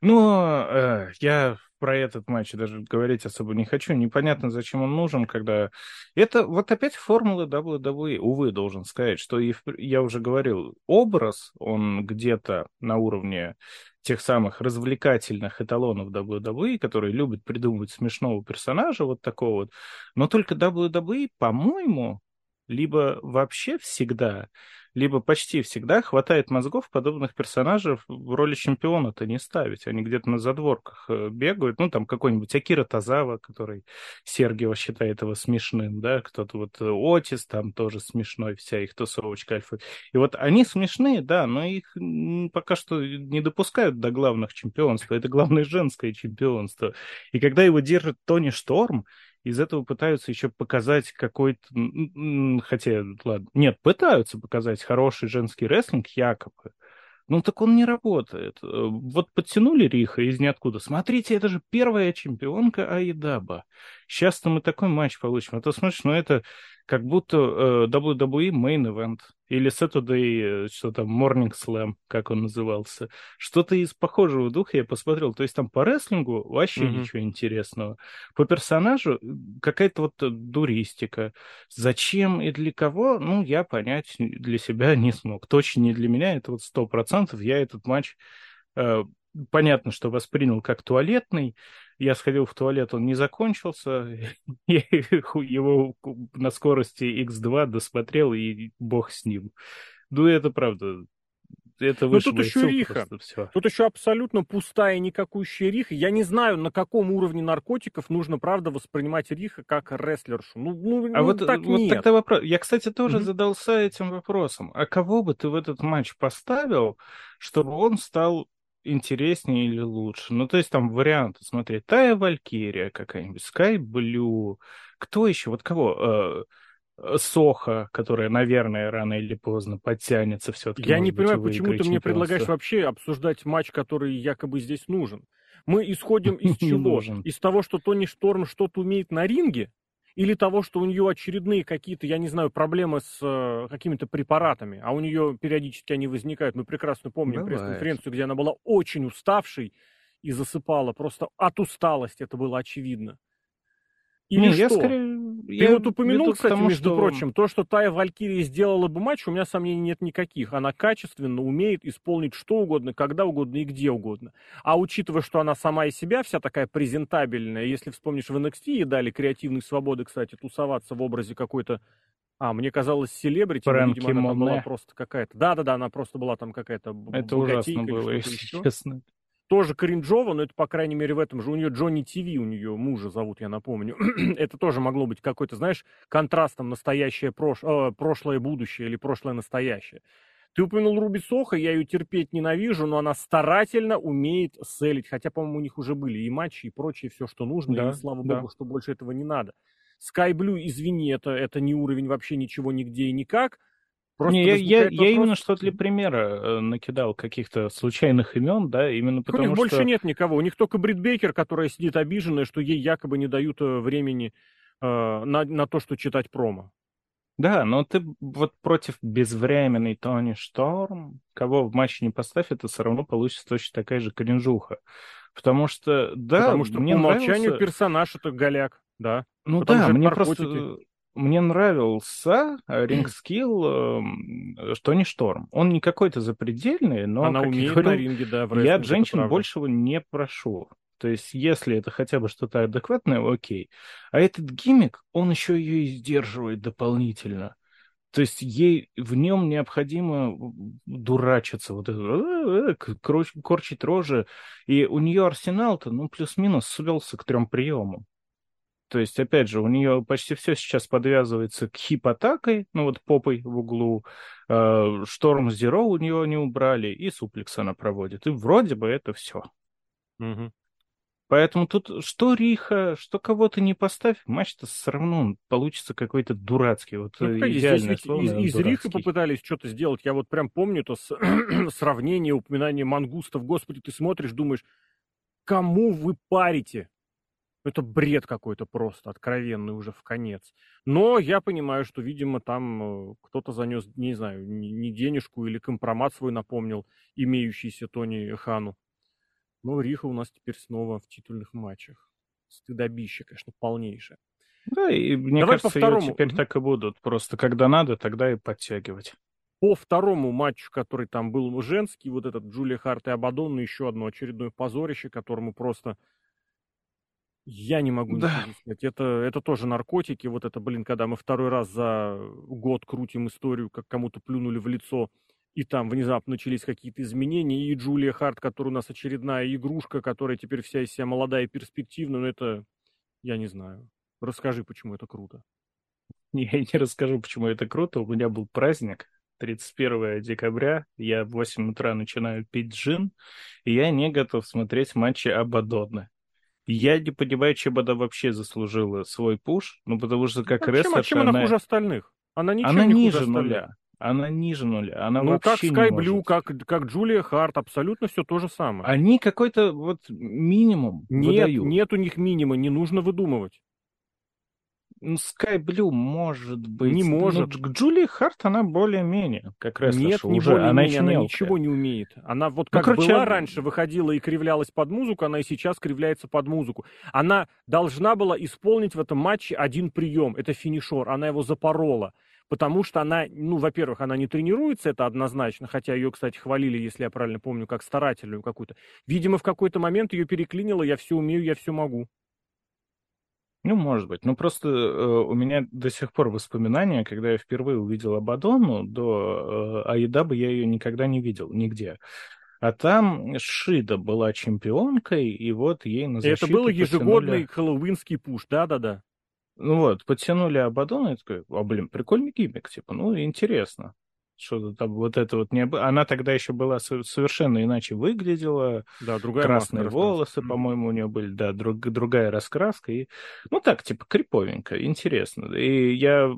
Ну, э, я про этот матч даже говорить особо не хочу. Непонятно, зачем он нужен, когда... Это вот опять формула WWE. Увы, должен сказать, что и я уже говорил, образ, он где-то на уровне тех самых развлекательных эталонов WWE, которые любят придумывать смешного персонажа вот такого вот. Но только WWE, по-моему, либо вообще всегда, либо почти всегда хватает мозгов подобных персонажей в роли чемпиона-то не ставить. Они где-то на задворках э, бегают. Ну, там какой-нибудь Акира Тазава, который Сергиева считает его смешным, да, кто-то вот э, Отис там тоже смешной, вся их тусовочка альфа. И вот они смешные, да, но их пока что не допускают до главных чемпионств. Это главное женское чемпионство. И когда его держит Тони Шторм, из этого пытаются еще показать какой-то... Хотя, ладно, нет, пытаются показать хороший женский рестлинг якобы. Ну так он не работает. Э, вот подтянули Риха из ниоткуда. Смотрите, это же первая чемпионка Айдаба. Сейчас-то мы такой матч получим. А то смотришь, ну это как будто э, WWE Main Event или Saturday, э, что там, Morning Slam, как он назывался. Что-то из похожего духа я посмотрел. То есть там по рестлингу вообще mm-hmm. ничего интересного. По персонажу э, какая-то вот дуристика. Зачем и для кого, ну, я понять для себя не смог. Точно не для меня, это вот сто процентов. Я этот матч э, понятно, что воспринял как туалетный, я сходил в туалет, он не закончился. Я его на скорости X2 досмотрел, и бог с ним. Ну, это правда. Это Но тут еще Риха. Все. Тут еще абсолютно пустая, никакущая Риха. Я не знаю, на каком уровне наркотиков нужно, правда, воспринимать Риха как рестлершу. Ну, ну, а ну вот, так вот нет. тогда вопрос. Я, кстати, тоже mm-hmm. задался этим вопросом. А кого бы ты в этот матч поставил, чтобы он стал интереснее или лучше. Ну, то есть там варианты, смотри, Тая Валькирия какая-нибудь, Скай Блю, кто еще, вот кого? Э, Соха, которая, наверное, рано или поздно подтянется все-таки. Я не понимаю, почему ты мне предлагаешь вообще обсуждать матч, который якобы здесь нужен. Мы исходим из чего? Из того, что Тони Шторм что-то умеет на ринге? Или того, что у нее очередные какие-то, я не знаю, проблемы с э, какими-то препаратами, а у нее периодически они возникают. Мы прекрасно помним пресс-конференцию, где она была очень уставшей и засыпала просто от усталости, это было очевидно. Или не, что? Я скорее... Ты я вот упомянул, кстати, тому, между что... прочим, то, что Тая Валькирия сделала бы матч, у меня сомнений нет никаких. Она качественно умеет исполнить что угодно, когда угодно и где угодно. А учитывая, что она сама из себя вся такая презентабельная, если вспомнишь, в NXT ей дали креативной свободы, кстати, тусоваться в образе какой-то а, мне казалось, селебрити, но, видимо, она была просто какая-то... Да-да-да, она просто была там какая-то Это ужасно было, если еще. честно тоже кринжово, но это, по крайней мере, в этом же. У нее Джонни ТВ, у нее мужа зовут, я напомню. это тоже могло быть какой-то, знаешь, контрастом настоящее прош... э, прошлое будущее или прошлое настоящее. Ты упомянул Руби Соха, я ее терпеть ненавижу, но она старательно умеет селить. Хотя, по-моему, у них уже были и матчи, и прочее, все, что нужно. Да, и слава да. богу, что больше этого не надо. Sky Blue, извини, это, это не уровень вообще ничего, нигде и никак. Просто не, я, я, я именно что для примера э, накидал каких-то случайных имен, да, именно потому У них что... больше нет никого. У них только Брит Бейкер, которая сидит обиженная, что ей якобы не дают э, времени э, на, на то, что читать промо. Да, но ты вот против безвременной Тони Шторм, кого в матче не поставь, это все равно получится точно такая же кринжуха. Потому что, да, Потому что мне по умолчанию нравился... персонаж это голяк, да. Ну Потому да, мне наркотики. просто мне нравился рингскилл э, что не Шторм. Он не какой-то запредельный, но, Она как умеет говорю, на ринге, да, в я от женщин большего не прошу. То есть, если это хотя бы что-то адекватное, окей. А этот гиммик, он еще ее и сдерживает дополнительно. То есть ей в нем необходимо дурачиться, вот это, э, э, корчить рожи. И у нее арсенал-то, ну, плюс-минус свелся к трем приемам. То есть, опять же, у нее почти все сейчас подвязывается к хип-атакой, ну вот попой в углу, э, шторм Зеро у нее не убрали, и суплекс она проводит. И вроде бы это все. Угу. Поэтому тут что Риха, что кого-то не поставь, матч-то все равно получится какой-то дурацкий. Вот ну, погоди, здесь ведь слово, из, из Риха попытались что-то сделать. Я вот прям помню то с, сравнение, упоминание мангустов. Господи, ты смотришь, думаешь, кому вы парите? Это бред какой-то просто, откровенный уже в конец. Но я понимаю, что, видимо, там э, кто-то занес, не знаю, не денежку или компромат свой напомнил, имеющийся Тони Хану. Но Риха у нас теперь снова в титульных матчах. Стыдобище, конечно, полнейшее. Да, и мне Давай кажется, по второму. теперь так и будут. Просто когда надо, тогда и подтягивать. По второму матчу, который там был женский, вот этот Джулия Харт и Абадон, еще одно очередное позорище, которому просто я не могу да. сказать. Это, это тоже наркотики. Вот это, блин, когда мы второй раз за год крутим историю, как кому-то плюнули в лицо, и там внезапно начались какие-то изменения. И Джулия Харт, которая у нас очередная игрушка, которая теперь вся из себя молодая и перспективная, но это, я не знаю. Расскажи, почему это круто. Я не расскажу, почему это круто. У меня был праздник, 31 декабря, я в 8 утра начинаю пить джин, и я не готов смотреть матчи Абадонны. Я не понимаю, чем она вообще заслужила свой пуш, ну потому что как ну, рестлер... Чем она, она хуже остальных? Она ничего она не ниже хуже нуля. Остальных. Она ниже нуля. Она ну, как Sky Blue, как, как Джулия Харт, абсолютно все то же самое. Они какой-то вот минимум Нет, выдают. нет у них минимума, не нужно выдумывать. Ну, Sky Blue может быть. Не может. Ну, Джулия Харт, она более-менее, как раз Нет, не уже. Более она, менее, она ничего не умеет. Она вот ну, как ну, короче, была раньше, выходила и кривлялась под музыку, она и сейчас кривляется под музыку. Она должна была исполнить в этом матче один прием. Это финишер. Она его запорола. Потому что она, ну, во-первых, она не тренируется, это однозначно, хотя ее, кстати, хвалили, если я правильно помню, как старательную какую-то. Видимо, в какой-то момент ее переклинило, я все умею, я все могу. Ну, может быть. Ну, просто э, у меня до сих пор воспоминания, когда я впервые увидел Абадону, до э, я ее никогда не видел нигде. А там Шида была чемпионкой, и вот ей на защиту Это был ежегодный хэллоуинский пуш, да-да-да. Ну вот, подтянули Абадона, и такой, а, блин, прикольный гиммик, типа, ну, интересно что-то там вот это вот не она тогда еще была совершенно иначе выглядела. Да другая красные волосы по-моему у нее были да друг, другая раскраска и ну так типа криповенько интересно. И я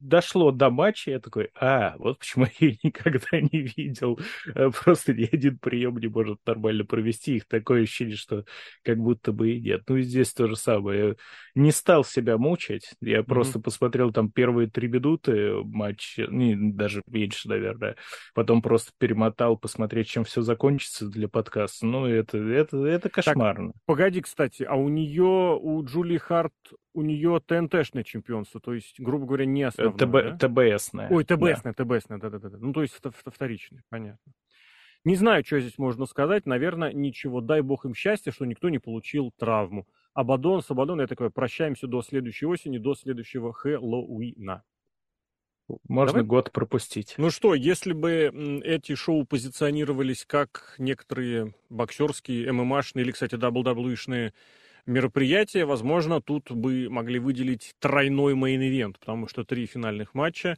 дошло до матча, я такой, а, вот почему я никогда не видел. Э, просто ни один прием не может нормально провести. Их такое ощущение, что как будто бы и нет. Ну и здесь то же самое. Я не стал себя мучать. Я mm-hmm. просто посмотрел там первые три минуты матча, не, даже меньше, наверное. Потом просто перемотал, посмотреть, чем все закончится для подкаста. Ну, это, это, это кошмарно. Так, погоди, кстати, а у нее, у Джули Харт у нее ТНТшное чемпионство, то есть, грубо говоря, не э, основное. ТБ, да? ТБСное. Ой, ТБСное, да. ТБСное, да-да-да. Ну, то есть, вторичное, понятно. Не знаю, что здесь можно сказать. Наверное, ничего. Дай бог им счастья, что никто не получил травму. Абадон с Абадон, я такой, прощаемся до следующей осени, до следующего Хэллоуина. Можно Давай. год пропустить. Ну что, если бы эти шоу позиционировались как некоторые боксерские, ММАшные или, кстати, WWE шные мероприятие, возможно, тут бы могли выделить тройной main event, потому что три финальных матча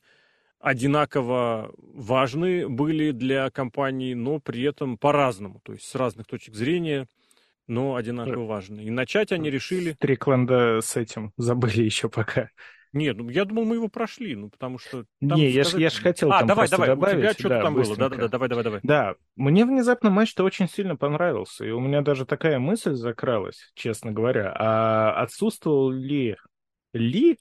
одинаково важны были для компании, но при этом по-разному, то есть с разных точек зрения, но одинаково важны. И начать они решили... Стрикленда с этим забыли еще пока. Нет, ну я думал, мы его прошли, ну потому что... Там не, сказать... я, ж, я хотел а, там давай, давай, добавить. у тебя что-то да, там быстренько. было, да-да-да, давай, давай, давай. Да, мне внезапно матч-то очень сильно понравился, и у меня даже такая мысль закралась, честно говоря, а отсутствовал ли ли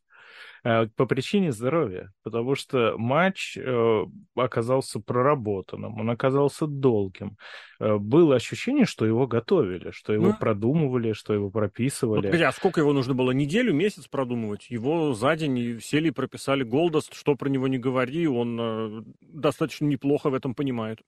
по причине здоровья, потому что матч э, оказался проработанным, он оказался долгим. Э, было ощущение, что его готовили, что его ну, продумывали, что его прописывали. Вот, а сколько его нужно было? Неделю, месяц продумывать? Его за день сели и прописали Голдост, что про него не говори, он достаточно неплохо в этом понимает.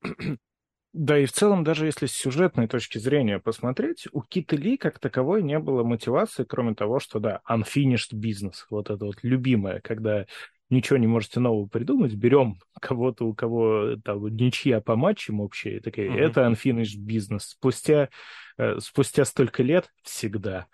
Да, и в целом, даже если с сюжетной точки зрения посмотреть, у Киты Ли как таковой не было мотивации, кроме того, что, да, unfinished business, вот это вот любимое, когда ничего не можете нового придумать, берем кого-то, у кого там ничья по матчам общая, такая, mm-hmm. это unfinished бизнес. Спустя, э, спустя столько лет всегда.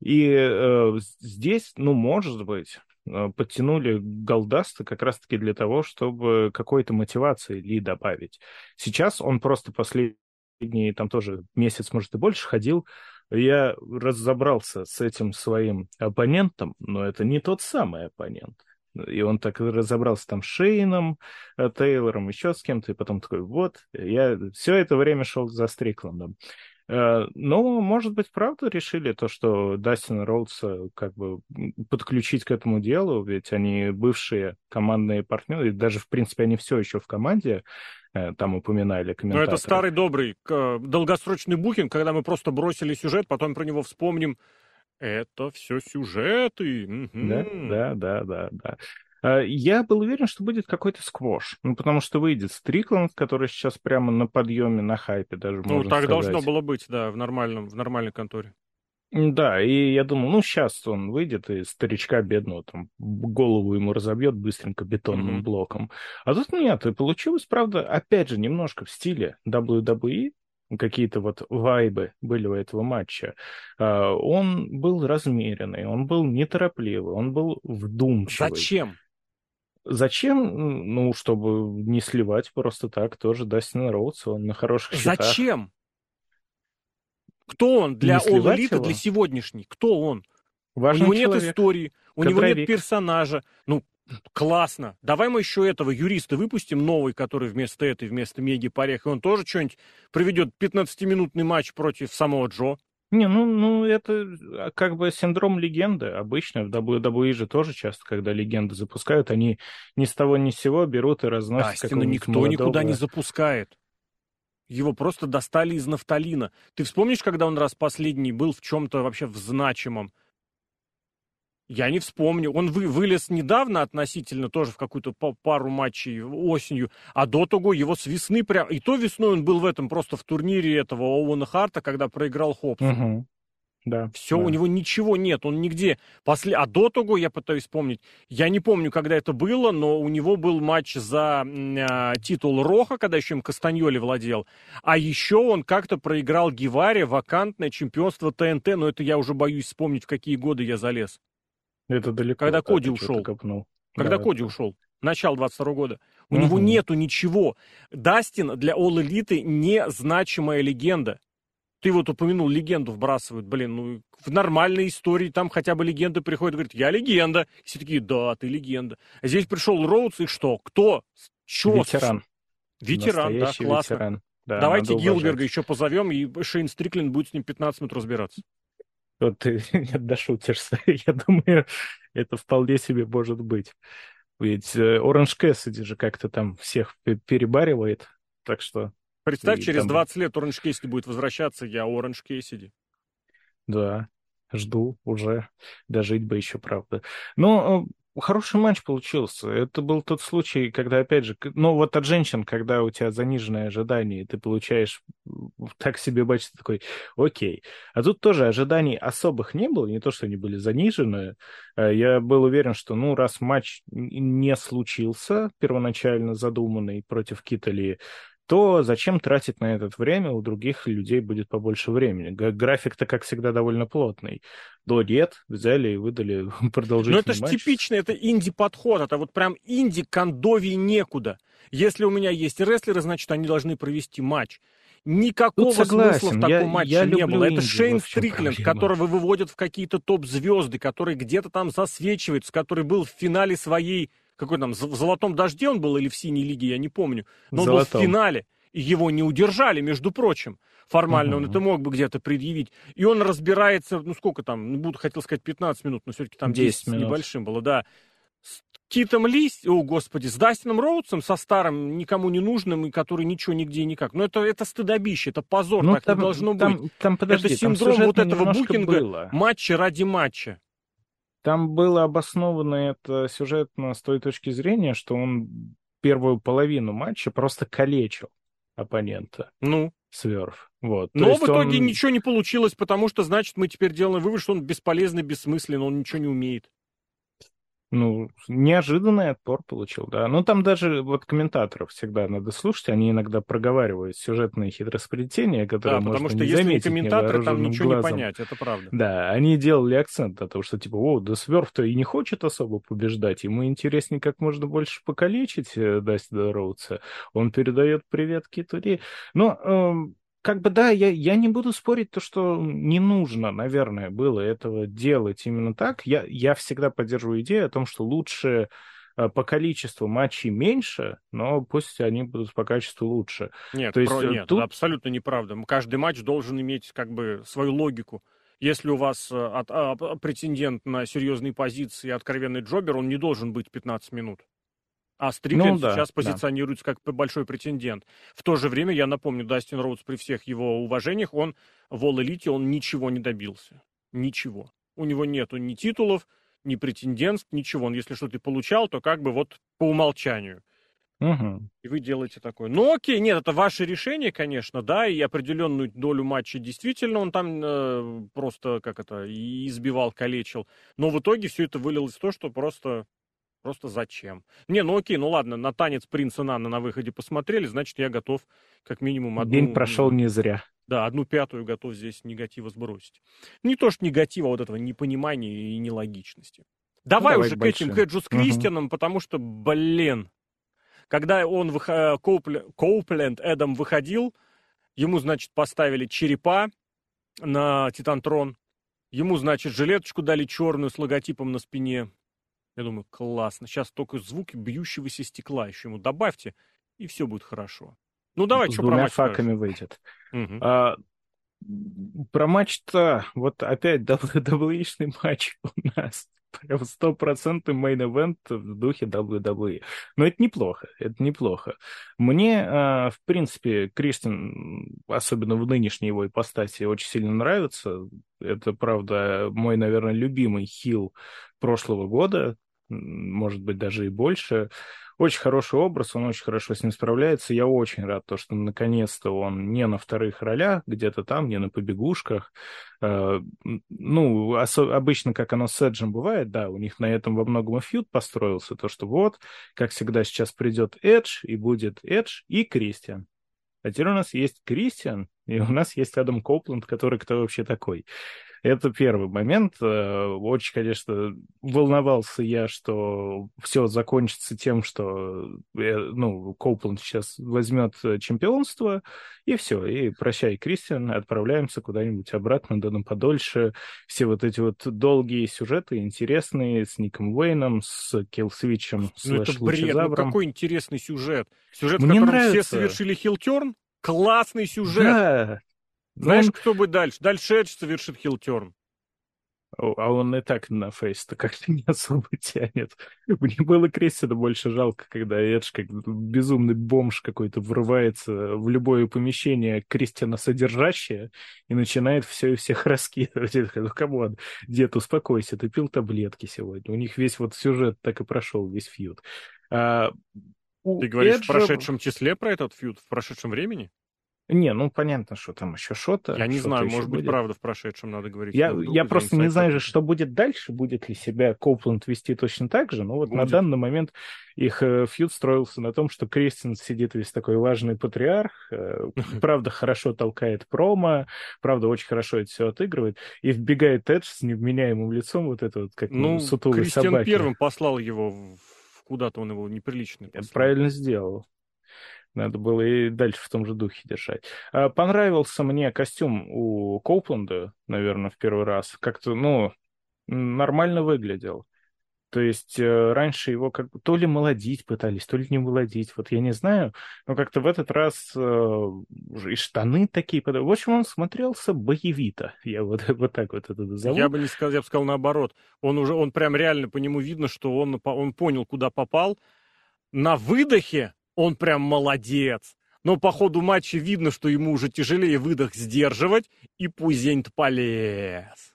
И э, здесь, ну, может быть, подтянули Голдаста как раз-таки для того, чтобы какой-то мотивации Ли добавить. Сейчас он просто последний, там тоже месяц, может, и больше ходил, я разобрался с этим своим оппонентом, но это не тот самый оппонент. И он так разобрался там с Шейном, э, Тейлором, еще с кем-то, и потом такой, вот, я все это время шел за Стрикландом. Э, но, может быть, правда решили то, что Дастина Роудса как бы подключить к этому делу, ведь они бывшие командные партнеры, и даже, в принципе, они все еще в команде, Э, там упоминали комментаторы. Но это старый добрый долгосрочный букинг, когда мы просто бросили сюжет, потом про него вспомним. Это все сюжеты. Да, да, да, да, да. А, я был уверен, что будет какой-то сквош. Ну, потому что выйдет Стрикланд, который сейчас прямо на подъеме, на хайпе даже, Ну, так сказать. должно было быть, да, в, нормальном, в нормальной конторе. Да, и я думал, ну, сейчас он выйдет и старичка бедного там голову ему разобьет быстренько бетонным mm-hmm. блоком. А тут нет, и получилось, правда, опять же, немножко в стиле WWE, какие-то вот вайбы были у этого матча. А, он был размеренный, он был неторопливый, он был вдумчивый. Зачем? Зачем? Ну, чтобы не сливать просто так тоже Дастина Роудса, он на хороших счетах. Зачем? Кто он для All Elite, для сегодняшней? Кто он? Важный у него человек. нет истории, у Кадровик. него нет персонажа. Ну, классно. Давай мы еще этого юриста выпустим, новый, который вместо этой, вместо Меги Порех, и он тоже что-нибудь проведет 15-минутный матч против самого Джо. Не, ну, ну это а, как бы синдром легенды. Обычно в WWE же тоже часто, когда легенды запускают, они ни с того ни с сего берут и разносят. Астина никто молодого... никуда не запускает. Его просто достали из нафталина. Ты вспомнишь, когда он раз последний был в чем-то вообще в значимом? Я не вспомню. Он вы, вылез недавно относительно, тоже в какую-то пару матчей осенью, а до того его с весны прям... И то весной он был в этом просто в турнире этого Оуэна Харта, когда проиграл Хопсу. Угу. Да. Все, да. у него ничего нет, он нигде. После... А до того, я пытаюсь вспомнить, я не помню, когда это было, но у него был матч за э, титул Роха, когда еще им Кастаньоли владел. А еще он как-то проиграл Геваре вакантное чемпионство ТНТ, но это я уже боюсь вспомнить, в какие годы я залез. Это далеко. Когда Коди ушел. Когда да, Коди это... ушел. Начало 22 года. У угу. него нету ничего. Дастин для All Elite незначимая легенда. Ты вот упомянул, легенду вбрасывают. Блин, ну, в нормальной истории там хотя бы легенда приходит говорит, я легенда. И все такие, да, ты легенда. А здесь пришел Роудс, и что? Кто? Чё? Ветеран. Ветеран, да, классно. Ветеран. Да, Давайте Гилберга еще позовем, и Шейн Стриклин будет с ним 15 минут разбираться. Вот ты не дошутишься. Я думаю, это вполне себе может быть. Ведь Оранж Кэссиди же как-то там всех перебаривает, так что Представь, через там... 20 лет Оранж Кейсиди будет возвращаться, я Оранж Кейсиди. Да, жду уже. Дожить бы еще, правда. Но э, хороший матч получился. Это был тот случай, когда, опять же, ну вот от женщин, когда у тебя заниженное ожидание, ты получаешь так себе матч, ты такой, окей. А тут тоже ожиданий особых не было, не то, что они были занижены. Э, я был уверен, что, ну, раз матч не случился, первоначально задуманный против Китали, то зачем тратить на этот время? У других людей будет побольше времени. График-то, как всегда, довольно плотный. До нет, взяли и выдали продолжительный Но это же типичный, это инди-подход. Это вот прям инди кондовий некуда. Если у меня есть рестлеры, значит, они должны провести матч. Никакого смысла в таком я, матче я не было. Это Шейн Стрикленд, которого выводят в какие-то топ-звезды, который где-то там засвечивается, который был в финале своей какой там, в «Золотом дожде» он был или в «Синей лиге», я не помню. Но он был в финале, и его не удержали, между прочим. Формально угу. он это мог бы где-то предъявить. И он разбирается, ну сколько там, ну, буду, хотел сказать 15 минут, но все-таки там 10, 10 минут. небольшим было, да. С Китом Ли, о господи, с Дастином Роудсом, со старым, никому не нужным, и который ничего нигде никак. Но это, это стыдобище, это позор, ну, так там, не должно там, быть. Там, подожди, это синдром вот этого букинга было. матча ради матча. Там было обосновано это сюжетно с той точки зрения, что он первую половину матча просто калечил оппонента. Ну? Сверф. Вот. Но в итоге он... ничего не получилось, потому что, значит, мы теперь делаем вывод, что он бесполезный, бессмысленный, он ничего не умеет. Ну, неожиданный отпор получил, да. Ну, там даже вот комментаторов всегда надо слушать, они иногда проговаривают сюжетные хитросплетения, которые да, потому можно что не если комментаторы, там ничего глазом. не понять, это правда. Да, они делали акцент на том, что типа, о, да Сверф-то и не хочет особо побеждать, ему интереснее как можно больше покалечить э, Дастина Роудса. Он передает привет Китури. Но эм, как бы да, я, я не буду спорить то, что не нужно, наверное, было этого делать именно так. Я, я всегда поддерживаю идею о том, что лучше э, по количеству матчей меньше, но пусть они будут по качеству лучше. Нет, то есть, про, э, нет тут... абсолютно неправда. Каждый матч должен иметь как бы свою логику. Если у вас э, от, а, претендент на серьезные позиции откровенный джобер, он не должен быть 15 минут. А Стрикленд ну, да, сейчас позиционируется да. как большой претендент. В то же время, я напомню, Дастин Роудс при всех его уважениях, он в All Elite он ничего не добился. Ничего. У него нету ни титулов, ни претендентств, ничего. Он если что-то получал, то как бы вот по умолчанию. Угу. И вы делаете такое. Ну окей, нет, это ваше решение, конечно, да, и определенную долю матча действительно он там э, просто, как это, избивал, калечил. Но в итоге все это вылилось в то, что просто Просто зачем? Не, ну окей, ну ладно, на танец принца Нана на выходе посмотрели, значит, я готов как минимум одну... День прошел не зря. Да, одну пятую готов здесь негатива сбросить. Не то, что негатива, а вот этого непонимания и нелогичности. Давай, ну, давай уже к этим Хеджу с Кристианом, угу. потому что, блин, когда он, вых... Коупл... Коупленд Эдам выходил, ему, значит, поставили черепа на Titantron, ему, значит, жилеточку дали черную с логотипом на спине, я думаю, классно. Сейчас только звуки бьющегося стекла еще ему добавьте, и все будет хорошо. Ну, давай, что про матч факами скажешь? выйдет. Угу. А, про матч-то, вот опять WWE шный матч у нас. Прям стопроцентный main event в духе WWE. Но это неплохо, это неплохо. Мне, а, в принципе, Кристиан, особенно в нынешней его ипостаси, очень сильно нравится. Это, правда, мой, наверное, любимый хил прошлого года может быть, даже и больше. Очень хороший образ, он очень хорошо с ним справляется. Я очень рад, то, что наконец-то он не на вторых ролях, где-то там, не на побегушках. Э, ну, обычно, как оно с Эджем бывает, да, у них на этом во многом и фьюд построился, то, что вот, как всегда, сейчас придет Эдж, и будет Эдж и Кристиан. А теперь у нас есть Кристиан, и у нас есть Адам Копланд, который кто вообще такой. Это первый момент. Э, очень, конечно, волновался я, что все закончится тем, что э, ну, Коупленд сейчас возьмет чемпионство, и все, и прощай, Кристиан, отправляемся куда-нибудь обратно, да на подольше. Все вот эти вот долгие сюжеты, интересные, с Ником Уэйном, с Киллсвичем, ну, это бред, ну какой интересный сюжет. Сюжет, Мне в котором нравится. все совершили heel turn? Классный сюжет. Да, знаешь, он... кто будет дальше? Дальше Эдж совершит heel turn. А он и так на face то как-то не особо тянет. Мне было Кристиана больше жалко, когда Эдж как безумный бомж какой-то врывается в любое помещение Кристиана содержащее и начинает все и всех раскидывать. Ну, come on, дед, успокойся, ты пил таблетки сегодня. У них весь вот сюжет так и прошел, весь feud. А, ты говоришь Эджа... в прошедшем числе про этот фьюд, в прошедшем времени? Не, ну понятно, что там еще что-то. Я не что знаю, может быть, правда в прошедшем надо говорить. Я, я просто не знаю, что будет дальше, будет ли себя Коупленд вести точно так же, но вот будет. на данный момент их э, фьюд строился на том, что Кристин сидит весь такой важный патриарх, э, правда хорошо толкает промо, правда очень хорошо это все отыгрывает, и вбегает Эдж с невменяемым лицом, вот это вот как ну, сутулый Кристиан собаки. первым послал его в куда-то он его неприлично послал. Правильно сделал. Надо было и дальше в том же духе держать. А, понравился мне костюм у Коупленда, наверное, в первый раз. Как-то, ну, нормально выглядел. То есть э, раньше его как бы то ли молодить пытались, то ли не молодить, вот я не знаю, но как-то в этот раз э, и штаны такие, в общем, он смотрелся боевито, я вот, вот так вот это назову. Я бы не сказал, я бы сказал наоборот, он уже, он прям реально по нему видно, что он, он понял, куда попал, на выдохе он прям молодец. Но по ходу матча видно, что ему уже тяжелее выдох сдерживать, и пузень-то полез.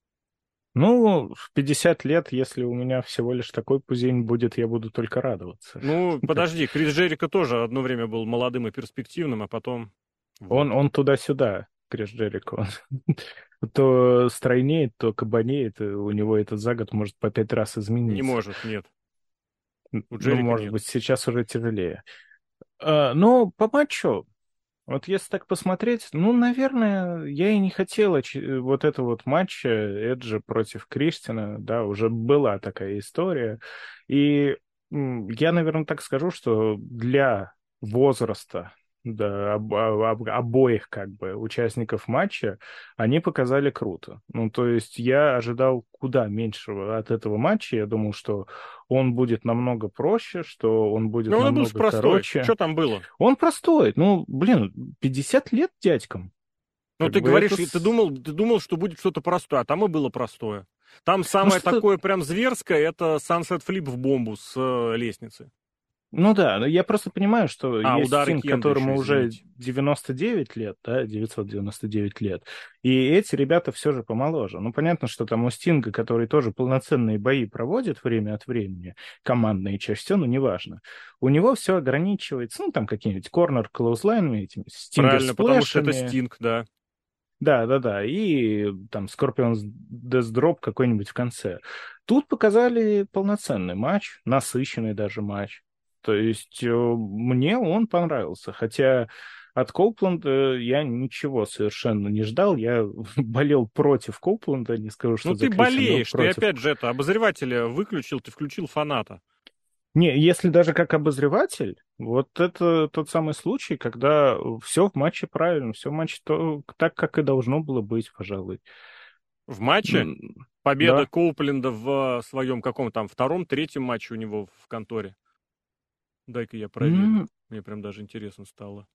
Ну, в 50 лет, если у меня всего лишь такой пузень будет, я буду только радоваться. Ну, подожди, Крис Джерика тоже одно время был молодым и перспективным, а потом... Он, он туда-сюда, Крис Джерико. то стройнеет, то кабанеет, у него это за год может по пять раз измениться. Не может, нет. У Джерика ну, может нет. быть, сейчас уже тяжелее. Но по матчу, вот если так посмотреть, ну, наверное, я и не хотела вот это вот матча Эджи против Кристина, да, уже была такая история. И я, наверное, так скажу, что для возраста да, об, об, обоих как бы участников матча, они показали круто. Ну, то есть я ожидал куда меньшего от этого матча. Я думал, что он будет намного проще, что он будет Но намного он был простой. короче. Что там было? Он простой. Ну, блин, 50 лет дядькам. Ну, как ты говоришь, это... ты, думал, ты думал, что будет что-то простое, а там и было простое. Там самое ну, такое прям зверское, это Sunset Flip в бомбу с э, лестницы. Ну да, но я просто понимаю, что а, есть Стинг, которому еще, уже 99 лет, да, 999 лет, и эти ребята все же помоложе. Ну, понятно, что там у Стинга, который тоже полноценные бои проводит время от времени, командные чаще всего, но неважно, у него все ограничивается, ну, там какие-нибудь corner clothesline ами, этими Правильно, потому что это Стинг, да. Да, да, да. И там Scorpion Death Drop какой-нибудь в конце. Тут показали полноценный матч, насыщенный даже матч. То есть э, мне он понравился, хотя от Коупленда я ничего совершенно не ждал. Я болел против Коупленда, не скажу, что Ну ты болеешь, ты опять же это, обозревателя выключил, ты включил фаната. Не, если даже как обозреватель, вот это тот самый случай, когда все в матче правильно, все в матче то, так, как и должно было быть, пожалуй. В матче? Победа да. Коупленда в своем каком там втором, третьем матче у него в конторе. Дай-ка я проверю. Mm. Мне прям даже интересно стало.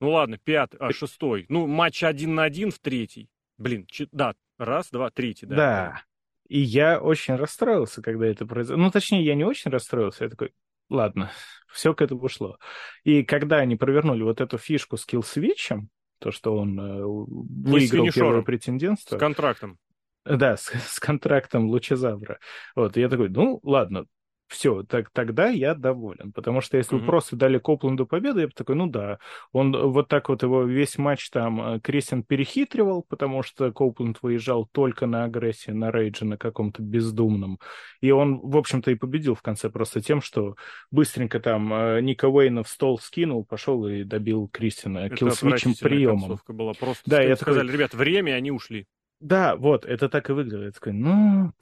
Ну ладно, пятый, а шестой. Ну, матч один на один в третий. Блин, ч... да, раз, два, третий, да. Да. И я очень расстроился, когда это произошло. Ну, точнее, я не очень расстроился. Я такой, ладно, все к этому шло. И когда они провернули вот эту фишку с килл-свитчем, то, что он э, выиграл первое претендентство. С контрактом. Да, с, с контрактом Лучезавра. Вот, и я такой, ну, ладно, все, так, тогда я доволен. Потому что если mm-hmm. вы просто дали Копленду победу, я бы такой, ну да, он вот так вот его весь матч там э, Кристиан перехитривал, потому что Копленд выезжал только на агрессии, на рейдже, на каком-то бездумном. И он, в общем-то, и победил в конце просто тем, что быстренько там э, Ника Уэйна в стол скинул, пошел и добил Кристина киллсвичем приемом. была просто. Да, я сказали, такой... ребят, время, они ушли. Да, вот, это так и выглядело. Я такой, ну,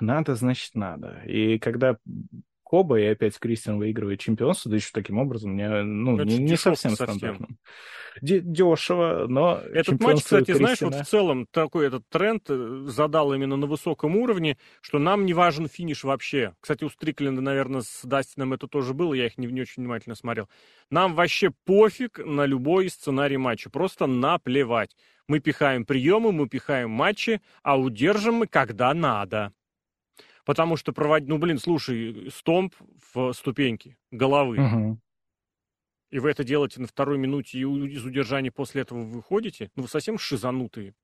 надо, значит, надо. И когда Коба и опять Кристиан выигрывает чемпионство, да еще таким образом, мне, ну, ну не, не совсем стандартным. Дешево, но Этот матч, кстати, Кристина... знаешь, вот в целом такой этот тренд э, задал именно на высоком уровне, что нам не важен финиш вообще. Кстати, у Стрикленда, наверное, с Дастином это тоже было, я их не, не очень внимательно смотрел. Нам вообще пофиг на любой сценарий матча, просто наплевать. Мы пихаем приемы, мы пихаем матчи, а удержим мы, когда надо потому что проводить, ну, блин, слушай, стомп в ступеньки головы. Угу. И вы это делаете на второй минуте, и из удержания после этого выходите? Ну, вы совсем шизанутые.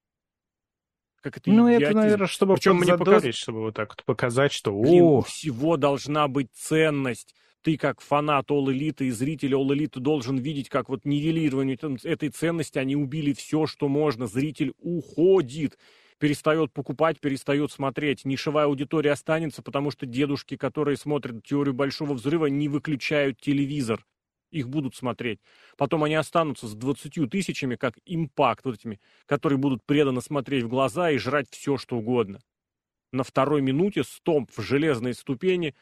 Как это ну, идиотизм. это, наверное, чтобы Причем мне показ... чтобы вот так вот показать, что... Блин, у всего должна быть ценность. Ты, как фанат All Elite и зритель All Elite, должен видеть, как вот нивелирование этой ценности, они убили все, что можно. Зритель уходит перестает покупать, перестает смотреть. Нишевая аудитория останется, потому что дедушки, которые смотрят теорию большого взрыва, не выключают телевизор. Их будут смотреть. Потом они останутся с 20 тысячами, как импакт, вот этими, которые будут преданно смотреть в глаза и жрать все, что угодно. На второй минуте стомп в железной ступени.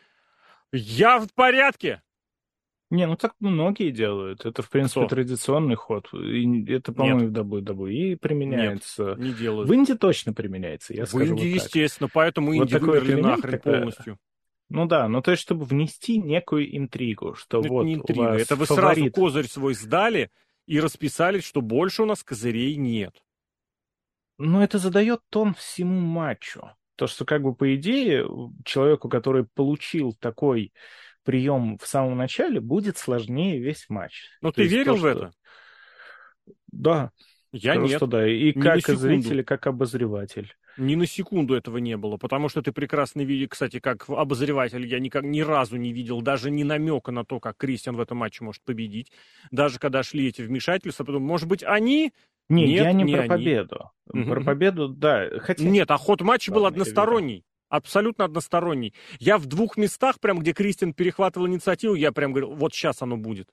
Я в порядке! Не, ну так многие делают. Это, в принципе, Кто? традиционный ход. И это, по-моему, в WWE применяется. Нет, не делают. В Индии точно применяется, я в скажу Индии, вот естественно, поэтому вот Индии вымерли нахрен когда... полностью. Ну да, ну то есть, чтобы внести некую интригу, что это вот не интрига, это вы фаворит... сразу козырь свой сдали и расписались, что больше у нас козырей нет. Но это задает тон всему матчу. То, что как бы по идее человеку, который получил такой прием в самом начале, будет сложнее весь матч. Но То ты верил то, в это? Да. Я Просто нет. да. И Ни как зритель, и как обозреватель. Ни на секунду этого не было, потому что ты прекрасно видишь, кстати, как обозреватель, я никак, ни разу не видел даже ни намека на то, как Кристиан в этом матче может победить. Даже когда шли эти вмешательства, потом, может быть, они... Не, Нет, я не, не про они. победу. Угу. Про победу, да. Хотя... Нет, а ход матча был односторонний. Абсолютно односторонний. Я в двух местах, прям где Кристиан перехватывал инициативу, я прям говорил, вот сейчас оно будет.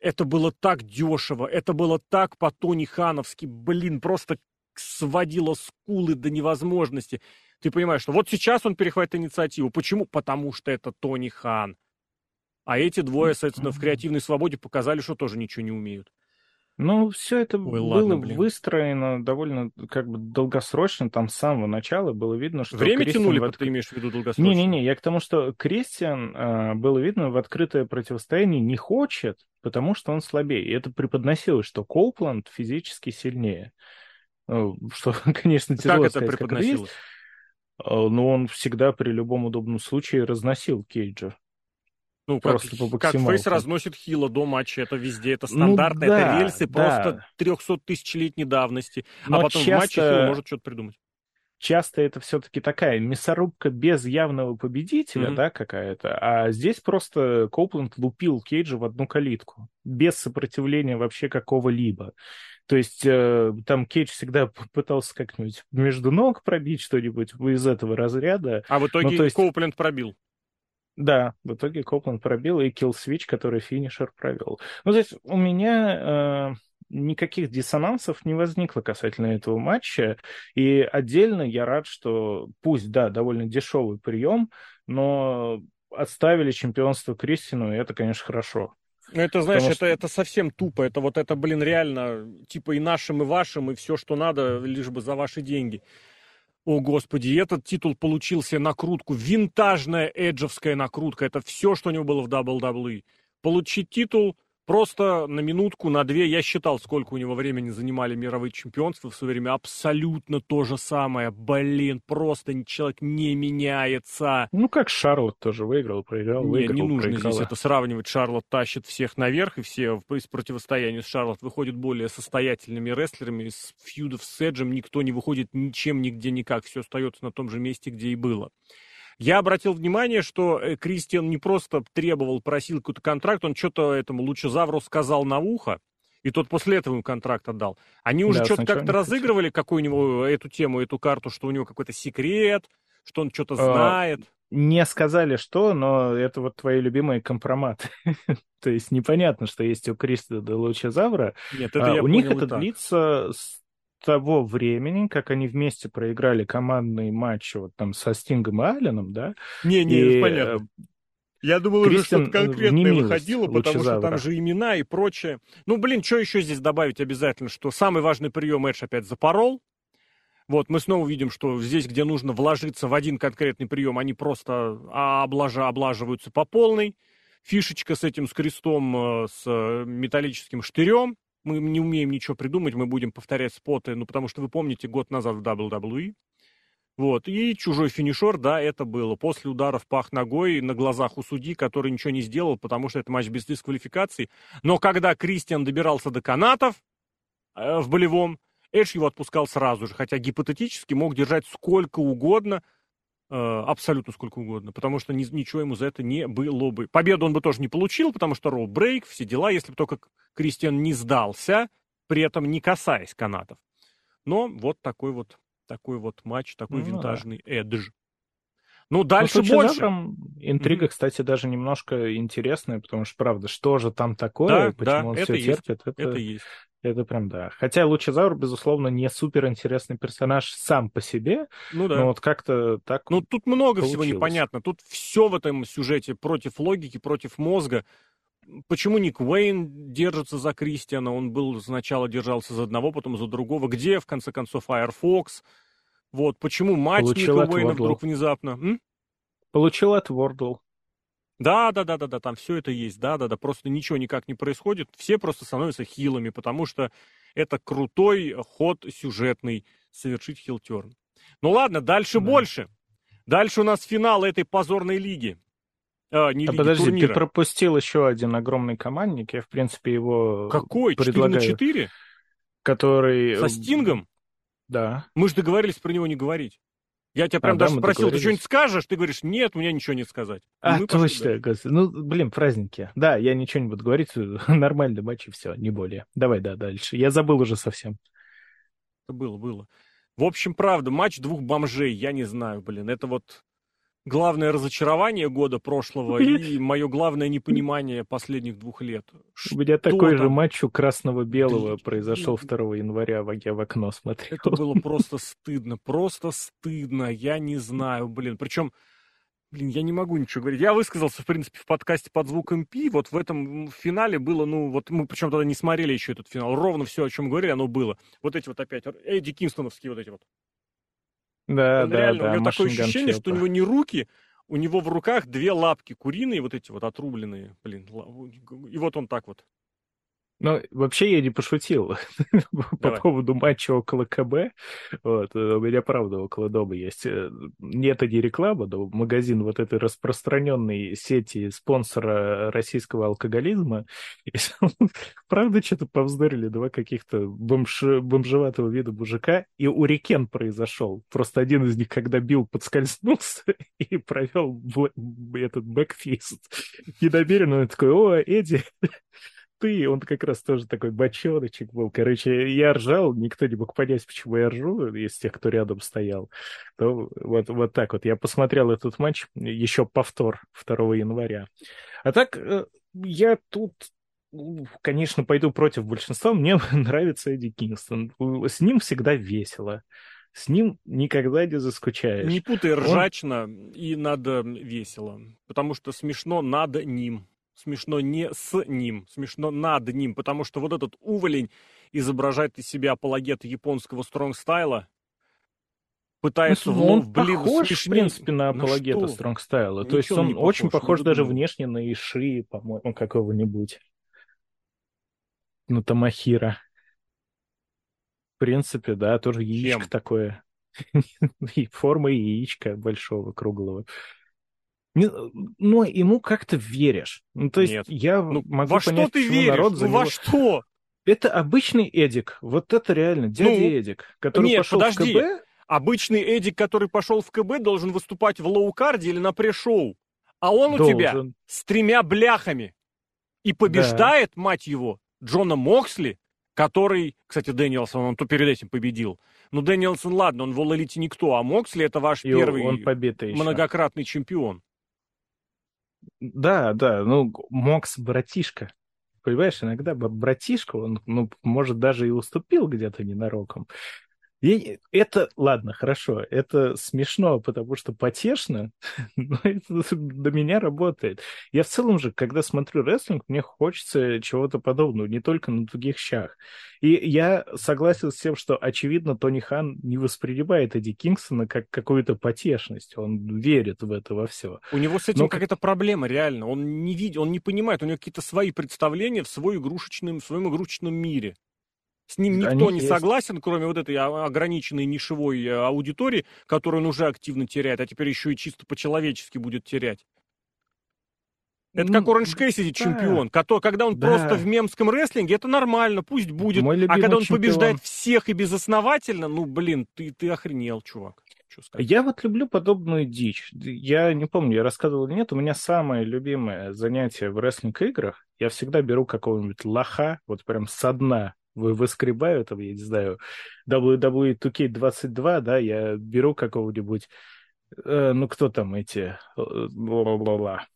Это было так дешево, это было так по-тони хановски, блин, просто сводило скулы до невозможности. Ты понимаешь, что вот сейчас он перехватит инициативу. Почему? Потому что это Тони Хан. А эти двое, соответственно, в креативной свободе показали, что тоже ничего не умеют. Ну, все это Ой, было ладно, выстроено довольно как бы долгосрочно, там с самого начала было видно, что... Время Кристиан тянули, в... ты имеешь в виду долгосрочно? Не-не-не, я к тому, что Кристиан, э, было видно, в открытое противостояние не хочет, потому что он слабее. И это преподносилось, что Коупланд физически сильнее. Ну, что, конечно, тяжело как это сказать, преподносилось? Как это Но он всегда при любом удобном случае разносил Кейджа. Ну, просто как, по как Фейс разносит Хила до матча, это везде, это стандартно, ну, да, это рельсы да. просто 300 тысячелетней давности, а Но а потом часто... в матче Хил может что-то придумать. Часто это все-таки такая мясорубка без явного победителя, mm-hmm. да, какая-то, а здесь просто Коупленд лупил Кейджа в одну калитку, без сопротивления вообще какого-либо. То есть э, там Кейдж всегда пытался как-нибудь между ног пробить что-нибудь из этого разряда. А в итоге ну, есть... Коупленд пробил. Да, в итоге Копланд пробил, и Kill Switch, который финишер провел. Ну, то есть у меня э, никаких диссонансов не возникло касательно этого матча, и отдельно я рад, что пусть, да, довольно дешевый прием, но отставили чемпионство Кристину, и это, конечно, хорошо. Ну, это, знаешь, Потому это, что... это совсем тупо. Это вот это, блин, реально, типа и нашим, и вашим, и все, что надо, лишь бы за ваши деньги. О, господи, этот титул получился накрутку, винтажная эджевская накрутка. Это все, что у него было в WWE. Получить титул Просто на минутку, на две я считал, сколько у него времени занимали мировые чемпионства в свое время. Абсолютно то же самое. Блин, просто человек не меняется. Ну, как Шарлот тоже выиграл, проиграл, не, выиграл, Не нужно проиграла. здесь это сравнивать. Шарлот тащит всех наверх, и все из противостояния с Шарлот выходят более состоятельными рестлерами. Из фьюдов с Эджем никто не выходит ничем, нигде, никак. Все остается на том же месте, где и было. Я обратил внимание, что э, Кристиан не просто требовал, просил какой-то контракт, он что-то этому Лучезавру сказал на ухо, и тот после этого ему контракт отдал. Они уже да, что-то как-то разыгрывали, какую у него эту тему, эту карту, что у него какой-то секрет, что он что-то а, знает. Не сказали что, но это вот твои любимые компроматы. То есть непонятно, что есть у Криста до Лучезавра. Нет, это а, я У них это длится с того времени, как они вместе проиграли командный матч вот там со Стингом и Алленом, да? Не, не, и, понятно. Э, я думал, уже что-то конкретное выходило, потому что там же имена и прочее. Ну, блин, что еще здесь добавить обязательно, что самый важный прием Эдж опять запорол. Вот, мы снова видим, что здесь, где нужно вложиться в один конкретный прием, они просто облажа, облаживаются по полной. Фишечка с этим, с крестом, э, с э, металлическим штырем мы не умеем ничего придумать, мы будем повторять споты, ну, потому что вы помните, год назад в WWE, вот, и чужой финишер, да, это было. После удара в пах ногой на глазах у судьи, который ничего не сделал, потому что это матч без дисквалификации. Но когда Кристиан добирался до канатов э, в болевом, Эдж его отпускал сразу же, хотя гипотетически мог держать сколько угодно, абсолютно сколько угодно, потому что ни, ничего ему за это не было бы. Победу он бы тоже не получил, потому что роу брейк, все дела, если бы только Кристиан не сдался, при этом не касаясь канатов. Но вот такой вот такой вот матч, такой ну, винтажный да. эдж. Ну, дальше ну, больше. Интрига, mm-hmm. кстати, даже немножко интересная, потому что, правда, что же там такое, да, почему да, он это все есть. терпит, это, это есть. Это прям да. Хотя Лучезаур, безусловно, не супер интересный персонаж сам по себе. Ну да. Но вот как-то так. Ну тут много получилось. всего непонятно. Тут все в этом сюжете против логики, против мозга. Почему Ник Уэйн держится за Кристиана? Он был сначала держался за одного, потом за другого. Где, в конце концов, Firefox? Вот, почему мать Получил Ника Уэйна вдруг внезапно... М? Получил от Вордл. Да, да, да, да, да, там все это есть, да, да, да, просто ничего никак не происходит, все просто становятся хилами, потому что это крутой ход сюжетный совершить хилтерн. Ну ладно, дальше да. больше. Дальше у нас финал этой позорной лиги. А, не а лиги, подожди, турнира. ты пропустил еще один огромный командник, я, в принципе, его Какой? предлагаю. 4 на 4? Который... Со Стингом? Да. Мы же договорились про него не говорить. Я тебя прям а, даже да, спросил, ты что-нибудь скажешь? Ты говоришь, нет, у меня ничего не сказать. А, точно, Ну, блин, праздники. Да, я ничего не буду говорить, нормальный матч и все, не более. Давай, да, дальше. Я забыл уже совсем. Было, было. В общем, правда, матч двух бомжей, я не знаю, блин, это вот... главное разочарование года прошлого и мое главное непонимание последних двух лет. У меня такой же матч у красного-белого произошел 2 января, я в окно смотрел. Это было просто стыдно, просто стыдно, я не знаю, блин. Причем, блин, я не могу ничего говорить. Я высказался, в принципе, в подкасте под звуком Пи, вот в этом финале было, ну, вот мы причем тогда не смотрели еще этот финал, ровно все, о чем говорили, оно было. Вот эти вот опять, Эдди Кингстоновские вот эти вот да, он да, реально, да. У него такое ощущение, что у него не руки, у него в руках две лапки куриные, вот эти вот отрубленные, блин. И вот он так вот. Ну, вообще я не пошутил по поводу матча около КБ. Вот, э, у меня, правда, около дома есть. Э, нет, это не реклама, но магазин вот этой распространенной сети спонсора российского алкоголизма. И, правда, что-то повздорили два каких-то бомж, бомжеватого вида мужика, и урикен произошел. Просто один из них, когда бил, подскользнулся и провел этот бэкфист. Недомеренно он такой, о, Эдди, ты, он как раз тоже такой бочоночек был. Короче, я ржал, никто не мог понять, почему я ржу, из тех, кто рядом стоял. То вот, вот так вот. Я посмотрел этот матч, еще повтор 2 января. А так, э, я тут конечно, пойду против большинства. Мне нравится Эдди Кингстон. С ним всегда весело. С ним никогда не заскучаешь. Не путай ржачно Он... и надо весело. Потому что смешно над ним смешно не с ним, смешно над ним, потому что вот этот уволень изображает из себя апологета японского стронгстайла, пытается ну, он блин, похож, смешнее... в принципе, на апологета на стронгстайла. То есть он похож, очень похож даже внешне на Иши, по-моему, какого-нибудь. Ну, Томохиро. В принципе, да, тоже яичко Чем? такое. И форма яичка большого, круглого. Но ему как-то веришь. Ну, то есть Нет. я ну, могу во понять, что ты веришь? народ за ну, него... во что? Это обычный Эдик. Вот это реально дядя ну, Эдик, который нет, пошел подожди. в КБ. Обычный Эдик, который пошел в КБ, должен выступать в low card е или на pre-show. А он должен. у тебя с тремя бляхами. И побеждает, да. мать его, Джона Моксли, который, кстати, Дэниелсон, он то перед этим победил. Ну, Дэниелсон, ладно, он в All никто, а Моксли это ваш И первый он многократный чемпион. Да, да, ну, Мокс братишка. Понимаешь, иногда братишка, он, ну, может, даже и уступил где-то ненароком. И это, ладно, хорошо, это смешно, потому что потешно, но это до меня работает. Я в целом же, когда смотрю рестлинг, мне хочется чего-то подобного, не только на других щах. И я согласен с тем, что, очевидно, Тони Хан не воспринимает Эдди Кингсона как какую-то потешность. Он верит в это во все. У него с этим но... какая-то проблема, реально. Он не видит, он не понимает, у него какие-то свои представления в, свой игрушечном, в своем игрушечном мире. С ним никто Они не есть. согласен, кроме вот этой ограниченной нишевой э, аудитории, которую он уже активно теряет, а теперь еще и чисто по-человечески будет терять. Это как Оранж Кэссиди да. чемпион. Который, когда он да. просто в мемском рестлинге, это нормально, пусть будет. А когда он чемпион. побеждает всех и безосновательно, ну, блин, ты, ты охренел, чувак. Я вот люблю подобную дичь. Я не помню, я рассказывал или нет, у меня самое любимое занятие в рестлинг-играх. Я всегда беру какого-нибудь лоха, вот прям со дна выскребаю, там, я не знаю, WWE 2K22, да, я беру какого-нибудь, э, ну, кто там эти, бла-бла-бла,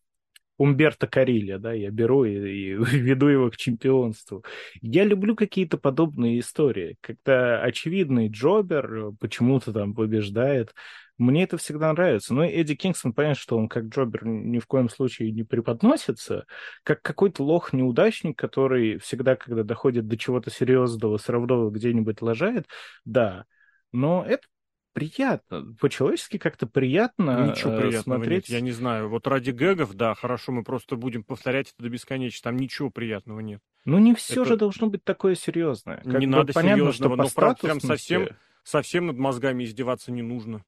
Умберто Карилья, да, я беру и, и веду его к чемпионству. Я люблю какие-то подобные истории, когда очевидный джобер почему-то там побеждает, мне это всегда нравится. Но Эдди Кингстон, понятно, что он как Джобер ни в коем случае не преподносится, как какой-то лох-неудачник, который всегда, когда доходит до чего-то серьезного, сравнового где-нибудь лажает, да. Но это приятно, по-человечески как-то приятно Ничего э, приятного смотреть. нет, я не знаю. Вот ради гэгов, да, хорошо, мы просто будем повторять это до бесконечности, там ничего приятного нет. Ну не все это... же должно быть такое серьезное. Как не надо понятно, серьезного, что но правда, прям совсем, совсем над мозгами издеваться не нужно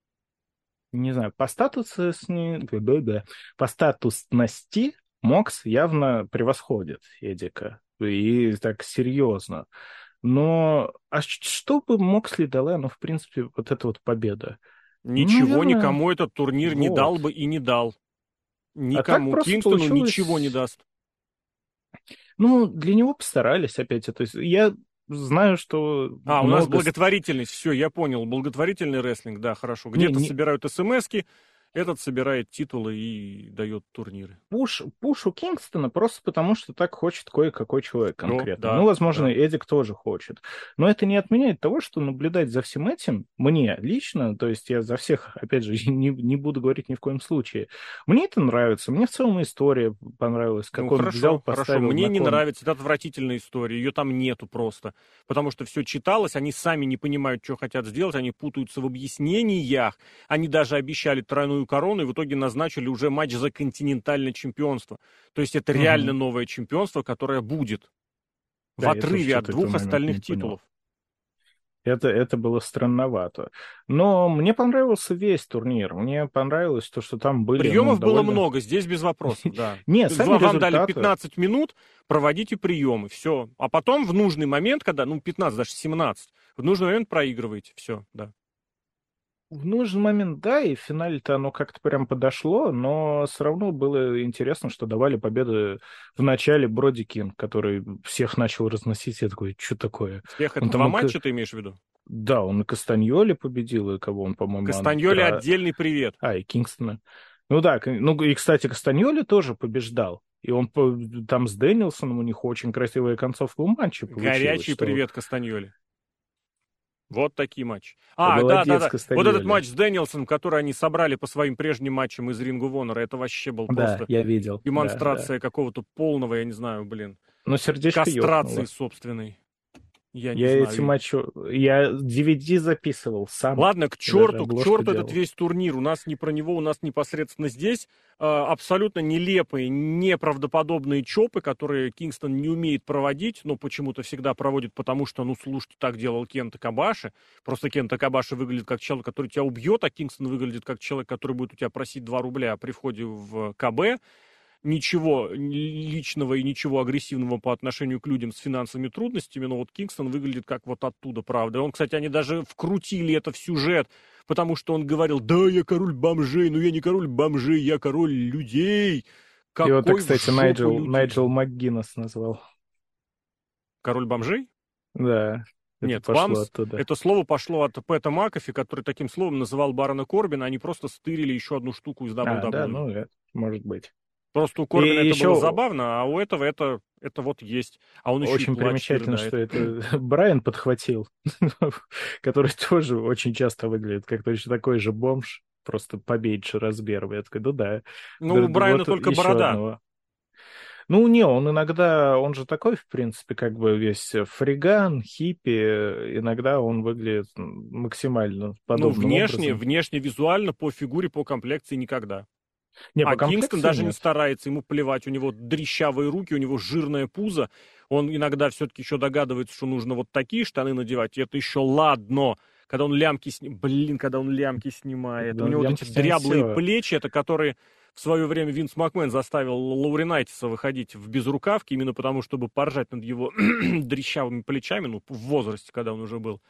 не знаю, по статусности, по статусности Мокс явно превосходит Эдика. И так серьезно. Но а что бы Моксли дала, ну, в принципе, вот эта вот победа? Ничего Наверное... никому этот турнир вот. не дал бы и не дал. А никому. А Кингстону получилось... ничего не даст. Ну, для него постарались опять. То есть я знаю, что... А, много... у нас благотворительность, все, я понял, благотворительный рестлинг, да, хорошо. Где-то не, не... собирают смс этот собирает титулы и дает турниры. Пуш, пуш у Кингстона просто потому, что так хочет кое-какой человек конкретно. да, ну, возможно, да. Эдик тоже хочет. Но это не отменяет того, что наблюдать за всем этим мне лично, то есть я за всех, опять же, не, не буду говорить ни в коем случае, мне это нравится. Мне в целом история понравилась, как ну, он хорошо, взял, хорошо. Мне не кон. нравится, это отвратительная история, ее там нету просто. Потому что все читалось, они сами не понимают, что хотят сделать, они путаются в объяснениях, они даже обещали тройную корону, и в итоге назначили уже матч за континентальное чемпионство. То есть это Мгм. реально новое чемпионство, которое будет в Да, тоже отрыве от двух остальных понял. титулов. Это, это было странновато. Но мне понравился весь турнир. Мне понравилось то, что там были... Приемов ну, было довольно- много, здесь без вопросов, да. Не, То есть сами Вам дали результаты. 15 минут, проводите приемы, все. А потом в нужный момент, когда, ну, 15, даже 17, в нужный момент проигрываете, все, да. В нужный момент, да, и в финале-то оно как-то прям подошло, но все равно было интересно, что давали победы в начале Броди Кинг, который всех начал разносить. Я такой, что такое? Всех это два матча ты имеешь в виду? Да, он и Кастаньоли победил, и кого он, по-моему... Кастаньоле Андра- отдельный привет. А, и Кингстона. Ну да, ну и, кстати, Кастаньоли тоже побеждал. И он там с Дэнилсоном, у них очень красивая концовка у матча получилась. Горячий что- привет Кастаньоле. Вот такие матчи. А, да, да, да. Вот этот матч с Дэнилсоном, который они собрали по своим прежним матчам из Рингу Вонора, это вообще был Да, просто я видел. да, демонстрация какого-то полного, я не знаю, блин, да. Но сердечко кастрации ёкнуло. собственной. Я Я знаю. эти матчи... Я DVD записывал сам. Ладно, к черту, к черту делал. этот весь турнир. У нас не про него, у нас непосредственно здесь э, абсолютно нелепые, неправдоподобные чопы, которые Кингстон не умеет проводить, но почему-то всегда проводит, потому что, ну, слушайте, так делал Кента Кабаши. Просто Кента Кабаши выглядит как человек, который тебя убьет, а Кингстон выглядит как человек, который будет у тебя просить 2 рубля при входе в КБ. Ничего личного и ничего агрессивного по отношению к людям с финансовыми трудностями, но вот Кингстон выглядит как вот оттуда, правда. Он, кстати, они даже вкрутили это в сюжет, потому что он говорил, да, я король бомжей, но я не король бомжей, я король людей. Его, Какой кстати, в жопу Найджел, людей. Найджел МакГиннес назвал. Король бомжей? Да. это Нет, пошло оттуда. Это слово пошло от Пэта Макафи, который таким словом называл Барона Корбина, они просто стырили еще одну штуку из WWE. А, да, ну, может быть. Просто у Корбина И это еще- было забавно, а у этого это, это вот есть. А он еще Очень примечательно, что это Брайан подхватил, который тоже очень часто выглядит как точно такой же бомж, просто поменьше размером. Я такой, ну да. Ну, у Брайана только борода. Ну, не, он иногда, он же такой, в принципе, как бы весь фриган, хиппи, иногда он выглядит максимально Ну, подобным внешне, образом. внешне, визуально, по фигуре, по комплекции никогда. Не, а Кингстон даже не старается, ему плевать, у него дрищавые руки, у него жирное пузо, он иногда все-таки еще догадывается, что нужно вот такие штаны надевать, и это еще ладно, когда он лямки снимает, блин, когда он лямки снимает, Да, у него вот эти дряблые всё. плечи, это которые в свое время Винс Макмен заставил Лауринайтиса выходить в безрукавке, именно потому, чтобы поржать над его дрищавыми плечами, ну, в возрасте, когда он уже был.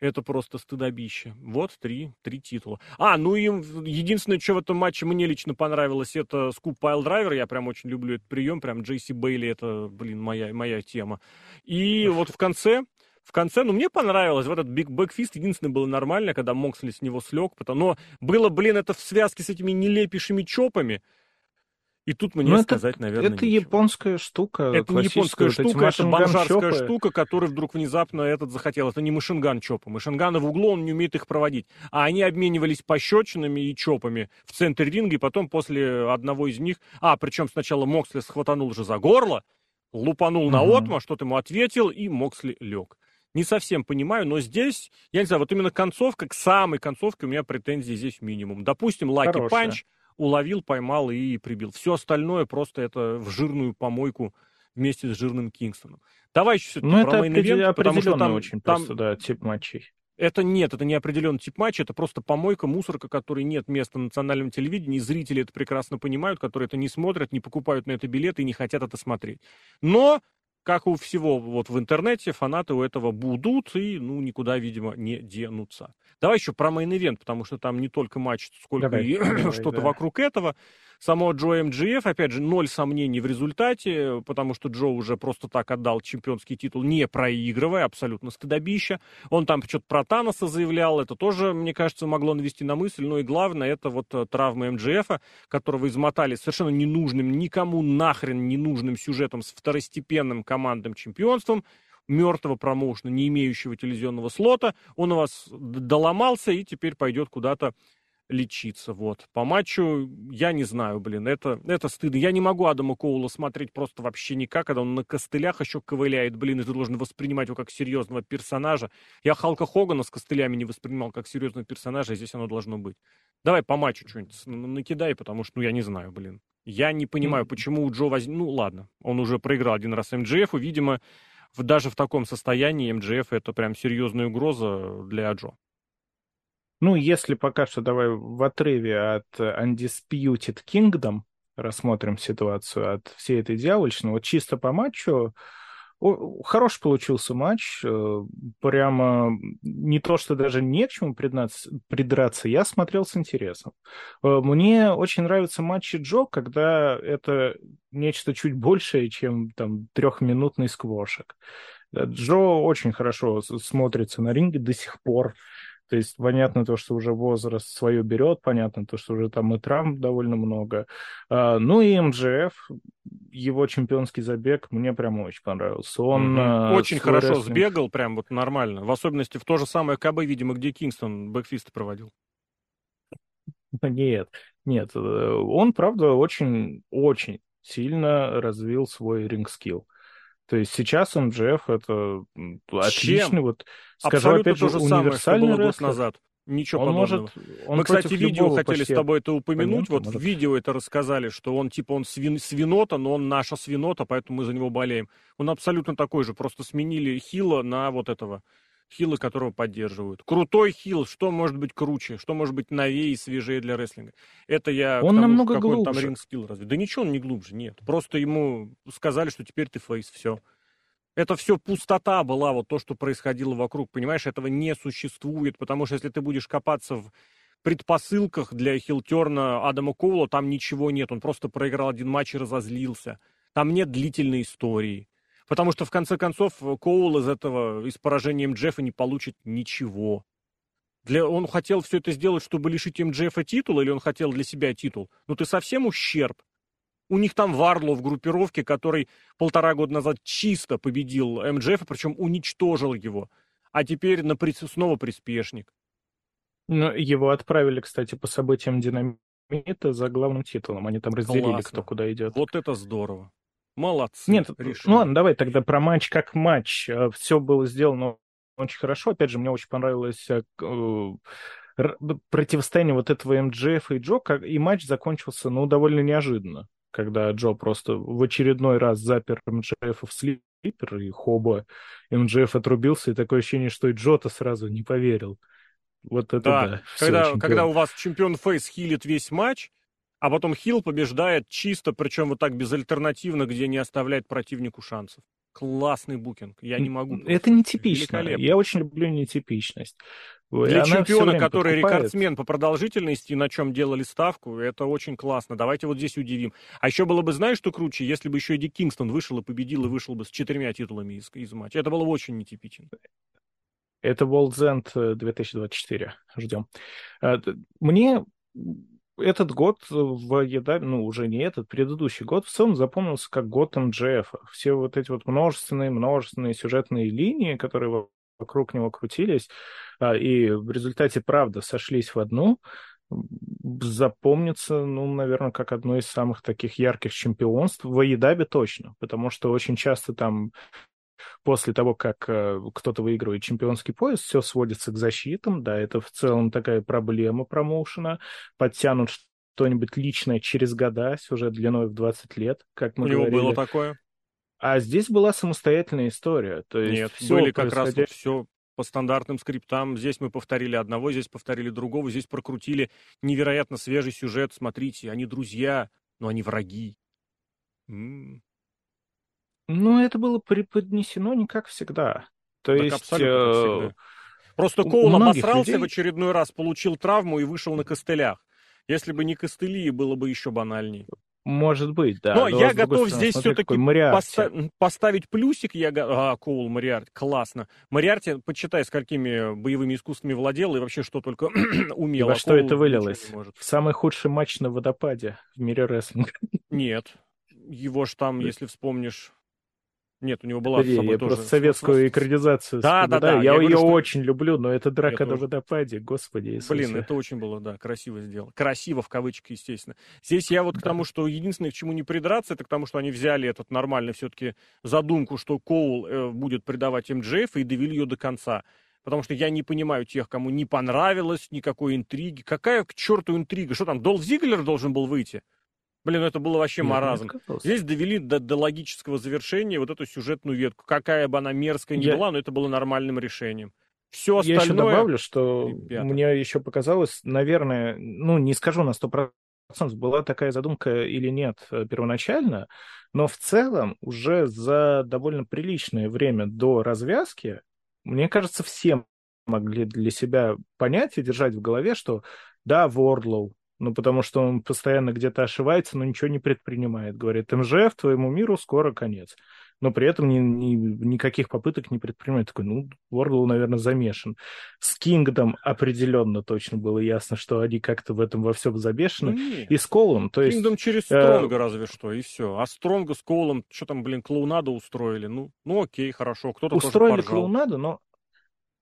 Это просто стыдобище. Вот три, три титула. А, ну и единственное, что в этом матче мне лично понравилось, это scoop piledriver. Я прям очень люблю этот прием. Прям Джейси Бейли, это, блин, моя, моя тема. И вот в конце, в конце, ну, мне понравилось. В этот big backfist единственное было нормально, когда Моксли с него слег. Потому... Но было, блин, это в связке с этими нелепейшими chop ами. И тут мне Ну, это, сказать, наверное, это нечего. японская штука. Это не японская вот штука, это бомжарская штука, который вдруг внезапно этот захотел. Это не машинган чопа. Машинганы в углу, он не умеет их проводить. А они обменивались пощечинами и чопами в центре ринга, и потом после одного из них... А, причем сначала Моксли схватанул же за горло, лупанул на Мгм. отма, что-то ему ответил, и Моксли лег. Не совсем понимаю, но здесь, я не знаю, вот именно концовка, к самой концовке у меня претензий здесь минимум. Допустим, Лаки. Панч уловил, поймал и прибил. Все остальное просто это в жирную помойку вместе с жирным Кингстоном. Давай еще все-таки Ну, про это определ- потому что там, очень там просто, да, тип матчей. это нет, это не определенный тип матча, это просто помойка, мусорка, которой нет места на национальном телевидении. Зрители это прекрасно понимают, которые это не смотрят, не покупают на это билеты и не хотят это смотреть. Но, как у всего вот в интернете, фанаты у этого будут и, ну, никуда, видимо, не денутся. Давай еще про main event, потому что там не только матч, сколько Давай, и давай, что-то да. вокруг этого. Само Джо МГФ, опять же, ноль сомнений в результате, потому что Джо уже просто так отдал чемпионский титул, не проигрывая, абсолютно стыдобища. Он там что-то про Таноса заявлял, это тоже, мне кажется, могло навести на мысль. Ну и главное, это вот э, травмы МГФа, которого измотали совершенно ненужным, никому нахрен ненужным сюжетом с второстепенным командным чемпионством, мертвого промоушена, не имеющего телевизионного слота. Он у вас доломался и теперь пойдет куда-то лечиться. Вот. По матчу, я не знаю, блин, это, это стыдно. Я не могу Адама Коула смотреть просто вообще никак, когда он на костылях еще ковыляет, блин, и ты должен воспринимать его как серьезного персонажа. Я Халка Хогана с костылями не воспринимал как серьезного персонажа, и здесь оно должно быть. Давай по матчу что-нибудь накидай, потому что, ну, я не знаю, блин. Я не понимаю, почему у Джо воз... Ну, ладно, он уже проиграл один раз МДФ, и, видимо, в, даже в таком состоянии МДФ это прям серьезная угроза для Джо. Ну, если пока что давай в отрыве от Undisputed Kingdom рассмотрим ситуацию от всей этой дьявольщины, вот чисто по матчу, Хорош получился матч, э, прямо не то, что даже не к чему придраться, я смотрел с интересом. Э, мне очень нравятся матчи Джо, когда это нечто чуть большее, чем там трехминутный сквошек. Э, Джо очень хорошо смотрится на ринге до сих пор. То есть понятно то, что уже возраст свое берет, понятно то, что уже там и травм довольно много. А, ну и МЖФ, его чемпионский забег мне прям очень понравился. Он угу. очень хорошо рестлинг... сбегал, прям вот нормально. В особенности в то же самое КБ, видимо, где Кингстон бэкфисты проводил. Нет, нет, э, он, правда, очень-очень сильно развил свой ринг-скилл. То есть сейчас МДФ это отличный, Чем? вот скажу Абсолютно опять же, то же самое, год назад. Ничего он подобного. Может, он Мы, кстати, видео хотели с тобой это упомянуть. Вот может. в видео это рассказали, что он типа он свин, свинота, но он наша свинота, поэтому мы за него болеем. Он абсолютно такой же, просто сменили Хила на вот этого хилы, которого поддерживают. Крутой хил, что может быть круче, что может быть новее и свежее для рестлинга. Это я он тому, намного какой глубже. там ринг-скилл разве. Да ничего он не глубже, нет. Просто ему сказали, что теперь ты фейс, все. Это все пустота была, вот то, что происходило вокруг, понимаешь, этого не существует, потому что если ты будешь копаться в предпосылках для хилтерна Адама Коула, там ничего нет, он просто проиграл один матч и разозлился. Там нет длительной истории. Потому что, в конце концов, Коул из этого, из поражения МДФ не получит ничего. Для, он хотел все это сделать, чтобы лишить МДФ титула, или он хотел для себя титул? Ну ты совсем ущерб. У них там Варло в группировке, который полтора года назад чисто победил МДФ, причем уничтожил его. А теперь на, снова приспешник. Ну, его отправили, кстати, по событиям Динамита за главным титулом. Они там разделили, Классно. кто куда идет. Вот это здорово. Молодцы. Нет, решили. ну ладно, давай тогда про матч как матч. Э, Все было сделано очень хорошо. Опять же, мне очень понравилось э, противостояние вот этого МДФ и Джо, и матч закончился, ну, довольно неожиданно, когда Джо просто в очередной раз запер МДФ в слипер, и хоба МДФ отрубился, и такое ощущение, что и Джо-то сразу не поверил. Вот это да. да. Когда, когда у вас чемпион Фейс хилит весь матч, а потом Хилл побеждает чисто, причем вот так безальтернативно, где не оставляет противнику шансов. Классный букинг. Я не могу. Это нетипично. Я очень люблю нетипичность. Для Она чемпиона, который подкупает. рекордсмен по продолжительности, на чем делали ставку, это очень классно. Давайте вот здесь удивим. А еще было бы, знаешь, что круче, если бы еще Эдди Кингстон вышел и победил, и вышел бы с четырьмя титулами из, из матча. Это было бы очень нетипично. Это World's End 2024. Ждем. Э, мне этот год в еда, ну, уже не этот, предыдущий год в целом запомнился как год МДФ. Все вот эти вот множественные, множественные сюжетные линии, которые вокруг него крутились, а, и в результате, правда, сошлись в одну, запомнится, ну, наверное, как одно из самых таких ярких чемпионств в Аидабе точно, потому что очень часто там после того, как э, кто-то выигрывает чемпионский пояс, все сводится к защитам, да, это в целом такая проблема промоушена, подтянут что-нибудь личное через года, сюжет длиной в 20 лет, как мы У говорили. него было такое? А здесь была самостоятельная история. То есть Нет, все были как раз вот все по стандартным скриптам. Здесь мы повторили одного, здесь повторили другого, здесь прокрутили невероятно свежий сюжет. Смотрите, они друзья, но они враги. М-м. Ну, это было преподнесено не как всегда. То так есть... Э... Просто Коул обосрался людей... в очередной раз, получил травму и вышел на костылях. Если бы не костыли, было бы еще банальней. Может быть, да. Но, Но я готов стороны, здесь все-таки поста- поставить плюсик. Я... А, Коул Мариарти, классно. Мариарти, почитай, с какими боевыми искусствами владел и вообще что только умел. И во а что Коул это вылилось? Самый худший матч на водопаде в мире рестлинга. Нет. Его ж там, если вспомнишь, нет, у него была да, я тоже... просто советскую экранизацию. Да, да, да. Я, я ее что... очень люблю, но это драка на водопаде, господи Иисусе. Блин, это очень было, да, красиво сделано. Красиво в кавычках, естественно. Здесь я вот да. к тому, что единственное, к чему не придраться, это к тому, что они взяли этот нормальный все-таки задумку, что Коул э, будет предавать МДФ и довели ее до конца. Потому что я не понимаю тех, кому не понравилось никакой интриги. Какая к черту интрига? Что там, Долф Зиглер должен был выйти? Блин, это было вообще маразм. Здесь довели до, до логического завершения вот эту сюжетную ветку. Какая бы она мерзкая ни Я... была, но это было нормальным решением. Все остальное... Я еще добавлю, что Ребята. мне еще показалось, наверное, ну, не скажу на 100%, была такая задумка или нет э, первоначально, но в целом уже за довольно приличное время до развязки, мне кажется, все могли для себя понять и держать в голове, что да, Вордлоу, ну, потому что он постоянно где-то ошивается, но ничего не предпринимает. Говорит, МЖФ, твоему миру скоро конец. Но при этом ни, ни, никаких попыток не предпринимает. Такой, ну, Уордл, наверное, замешан. С Кингдом определенно точно было ясно, что они как-то в этом во всем забешены. Ну, и с Колом, то есть... Кингдом через Стронга э... разве что, и все. А Стронга с Колом, что там, блин, клоунаду устроили. Ну, ну окей, хорошо, кто-то Устроили клоунаду, но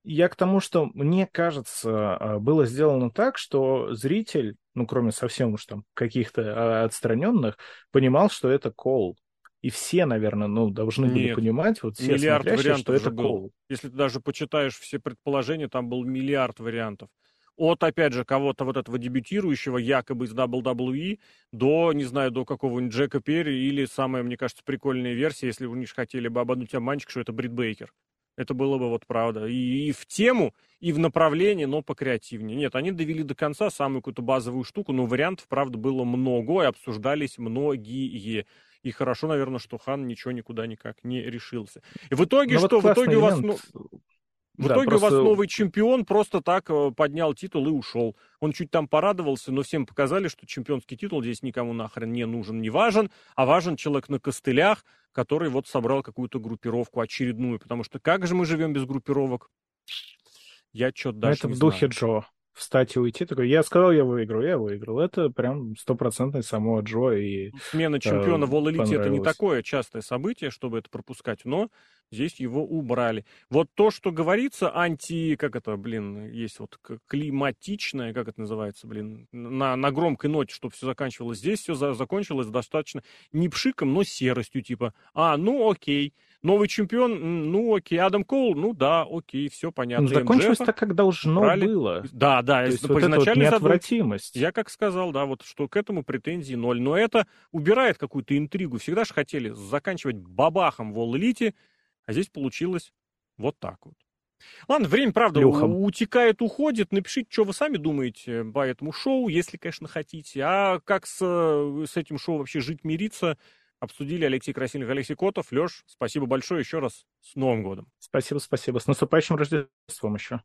я к тому, что мне кажется, а, было сделано так, что зритель, ну, кроме совсем уж там каких-то а, отстраненных, понимал, что это кол. И все, наверное, ну, должны Нет, были понимать, вот все миллиард вариантов что это кол. Если ты даже почитаешь все предположения, там был миллиард вариантов. От, опять же, кого-то вот этого дебютирующего, якобы из WWE, до, не знаю, до какого-нибудь Джека Перри, или самая, мне кажется, прикольная версия, если вы не хотели бы обмануть обманщик, что это Брит Бейкер. Это было бы вот правда. И, и в тему, и в направлении, но покреативнее. Нет, они довели до конца самую какую-то базовую штуку, но вариантов, правда, было много, и обсуждались многие. И хорошо, наверное, что Хан ничего никуда никак не решился. И в итоге но ну, что? Вот в итоге у вас... Ну... В да, итоге просто... у вас новый чемпион просто так э, поднял титул и ушел. Он чуть там порадовался, но всем показали, что чемпионский титул здесь никому нахрен не нужен, не важен, а важен человек на костылях, который вот собрал какую-то группировку очередную. Потому что как же мы живем без группировок? Я что-то даже Это в духе Джо. Встать и уйти. Такой, я сказал, я выиграл, я выиграл. Это прям стопроцентное само Джо. И, Смена чемпиона э, в All Elite это не такое частое событие, чтобы это пропускать, но здесь его убрали. Вот то, что говорится, анти, как это, блин, есть вот климатичное, как это называется, блин, на, на громкой ноте, чтобы все заканчивалось. Здесь все за, закончилось достаточно не пшиком, но серостью, типа, а, ну окей, новый чемпион, ну окей, Адам Коул, ну да, окей, все понятно. Ну, закончилось так, как должно брали. было. Да, да, То есть вот эта вот неотвратимость. Я как сказал, да, вот что к этому претензий ноль. Но это убирает какую-то интригу. Всегда же хотели заканчивать бабахом в All а здесь получилось вот так вот. Ладно, время, правда, Люхом. утекает, уходит. Напишите, что вы сами думаете по этому шоу, если, конечно, хотите. А как с, с этим шоу вообще жить, мириться, обсудили Алексей Красильник, Алексей Котов. Леш, спасибо большое еще раз. С Новым годом. Спасибо, спасибо. С наступающим Рождеством еще.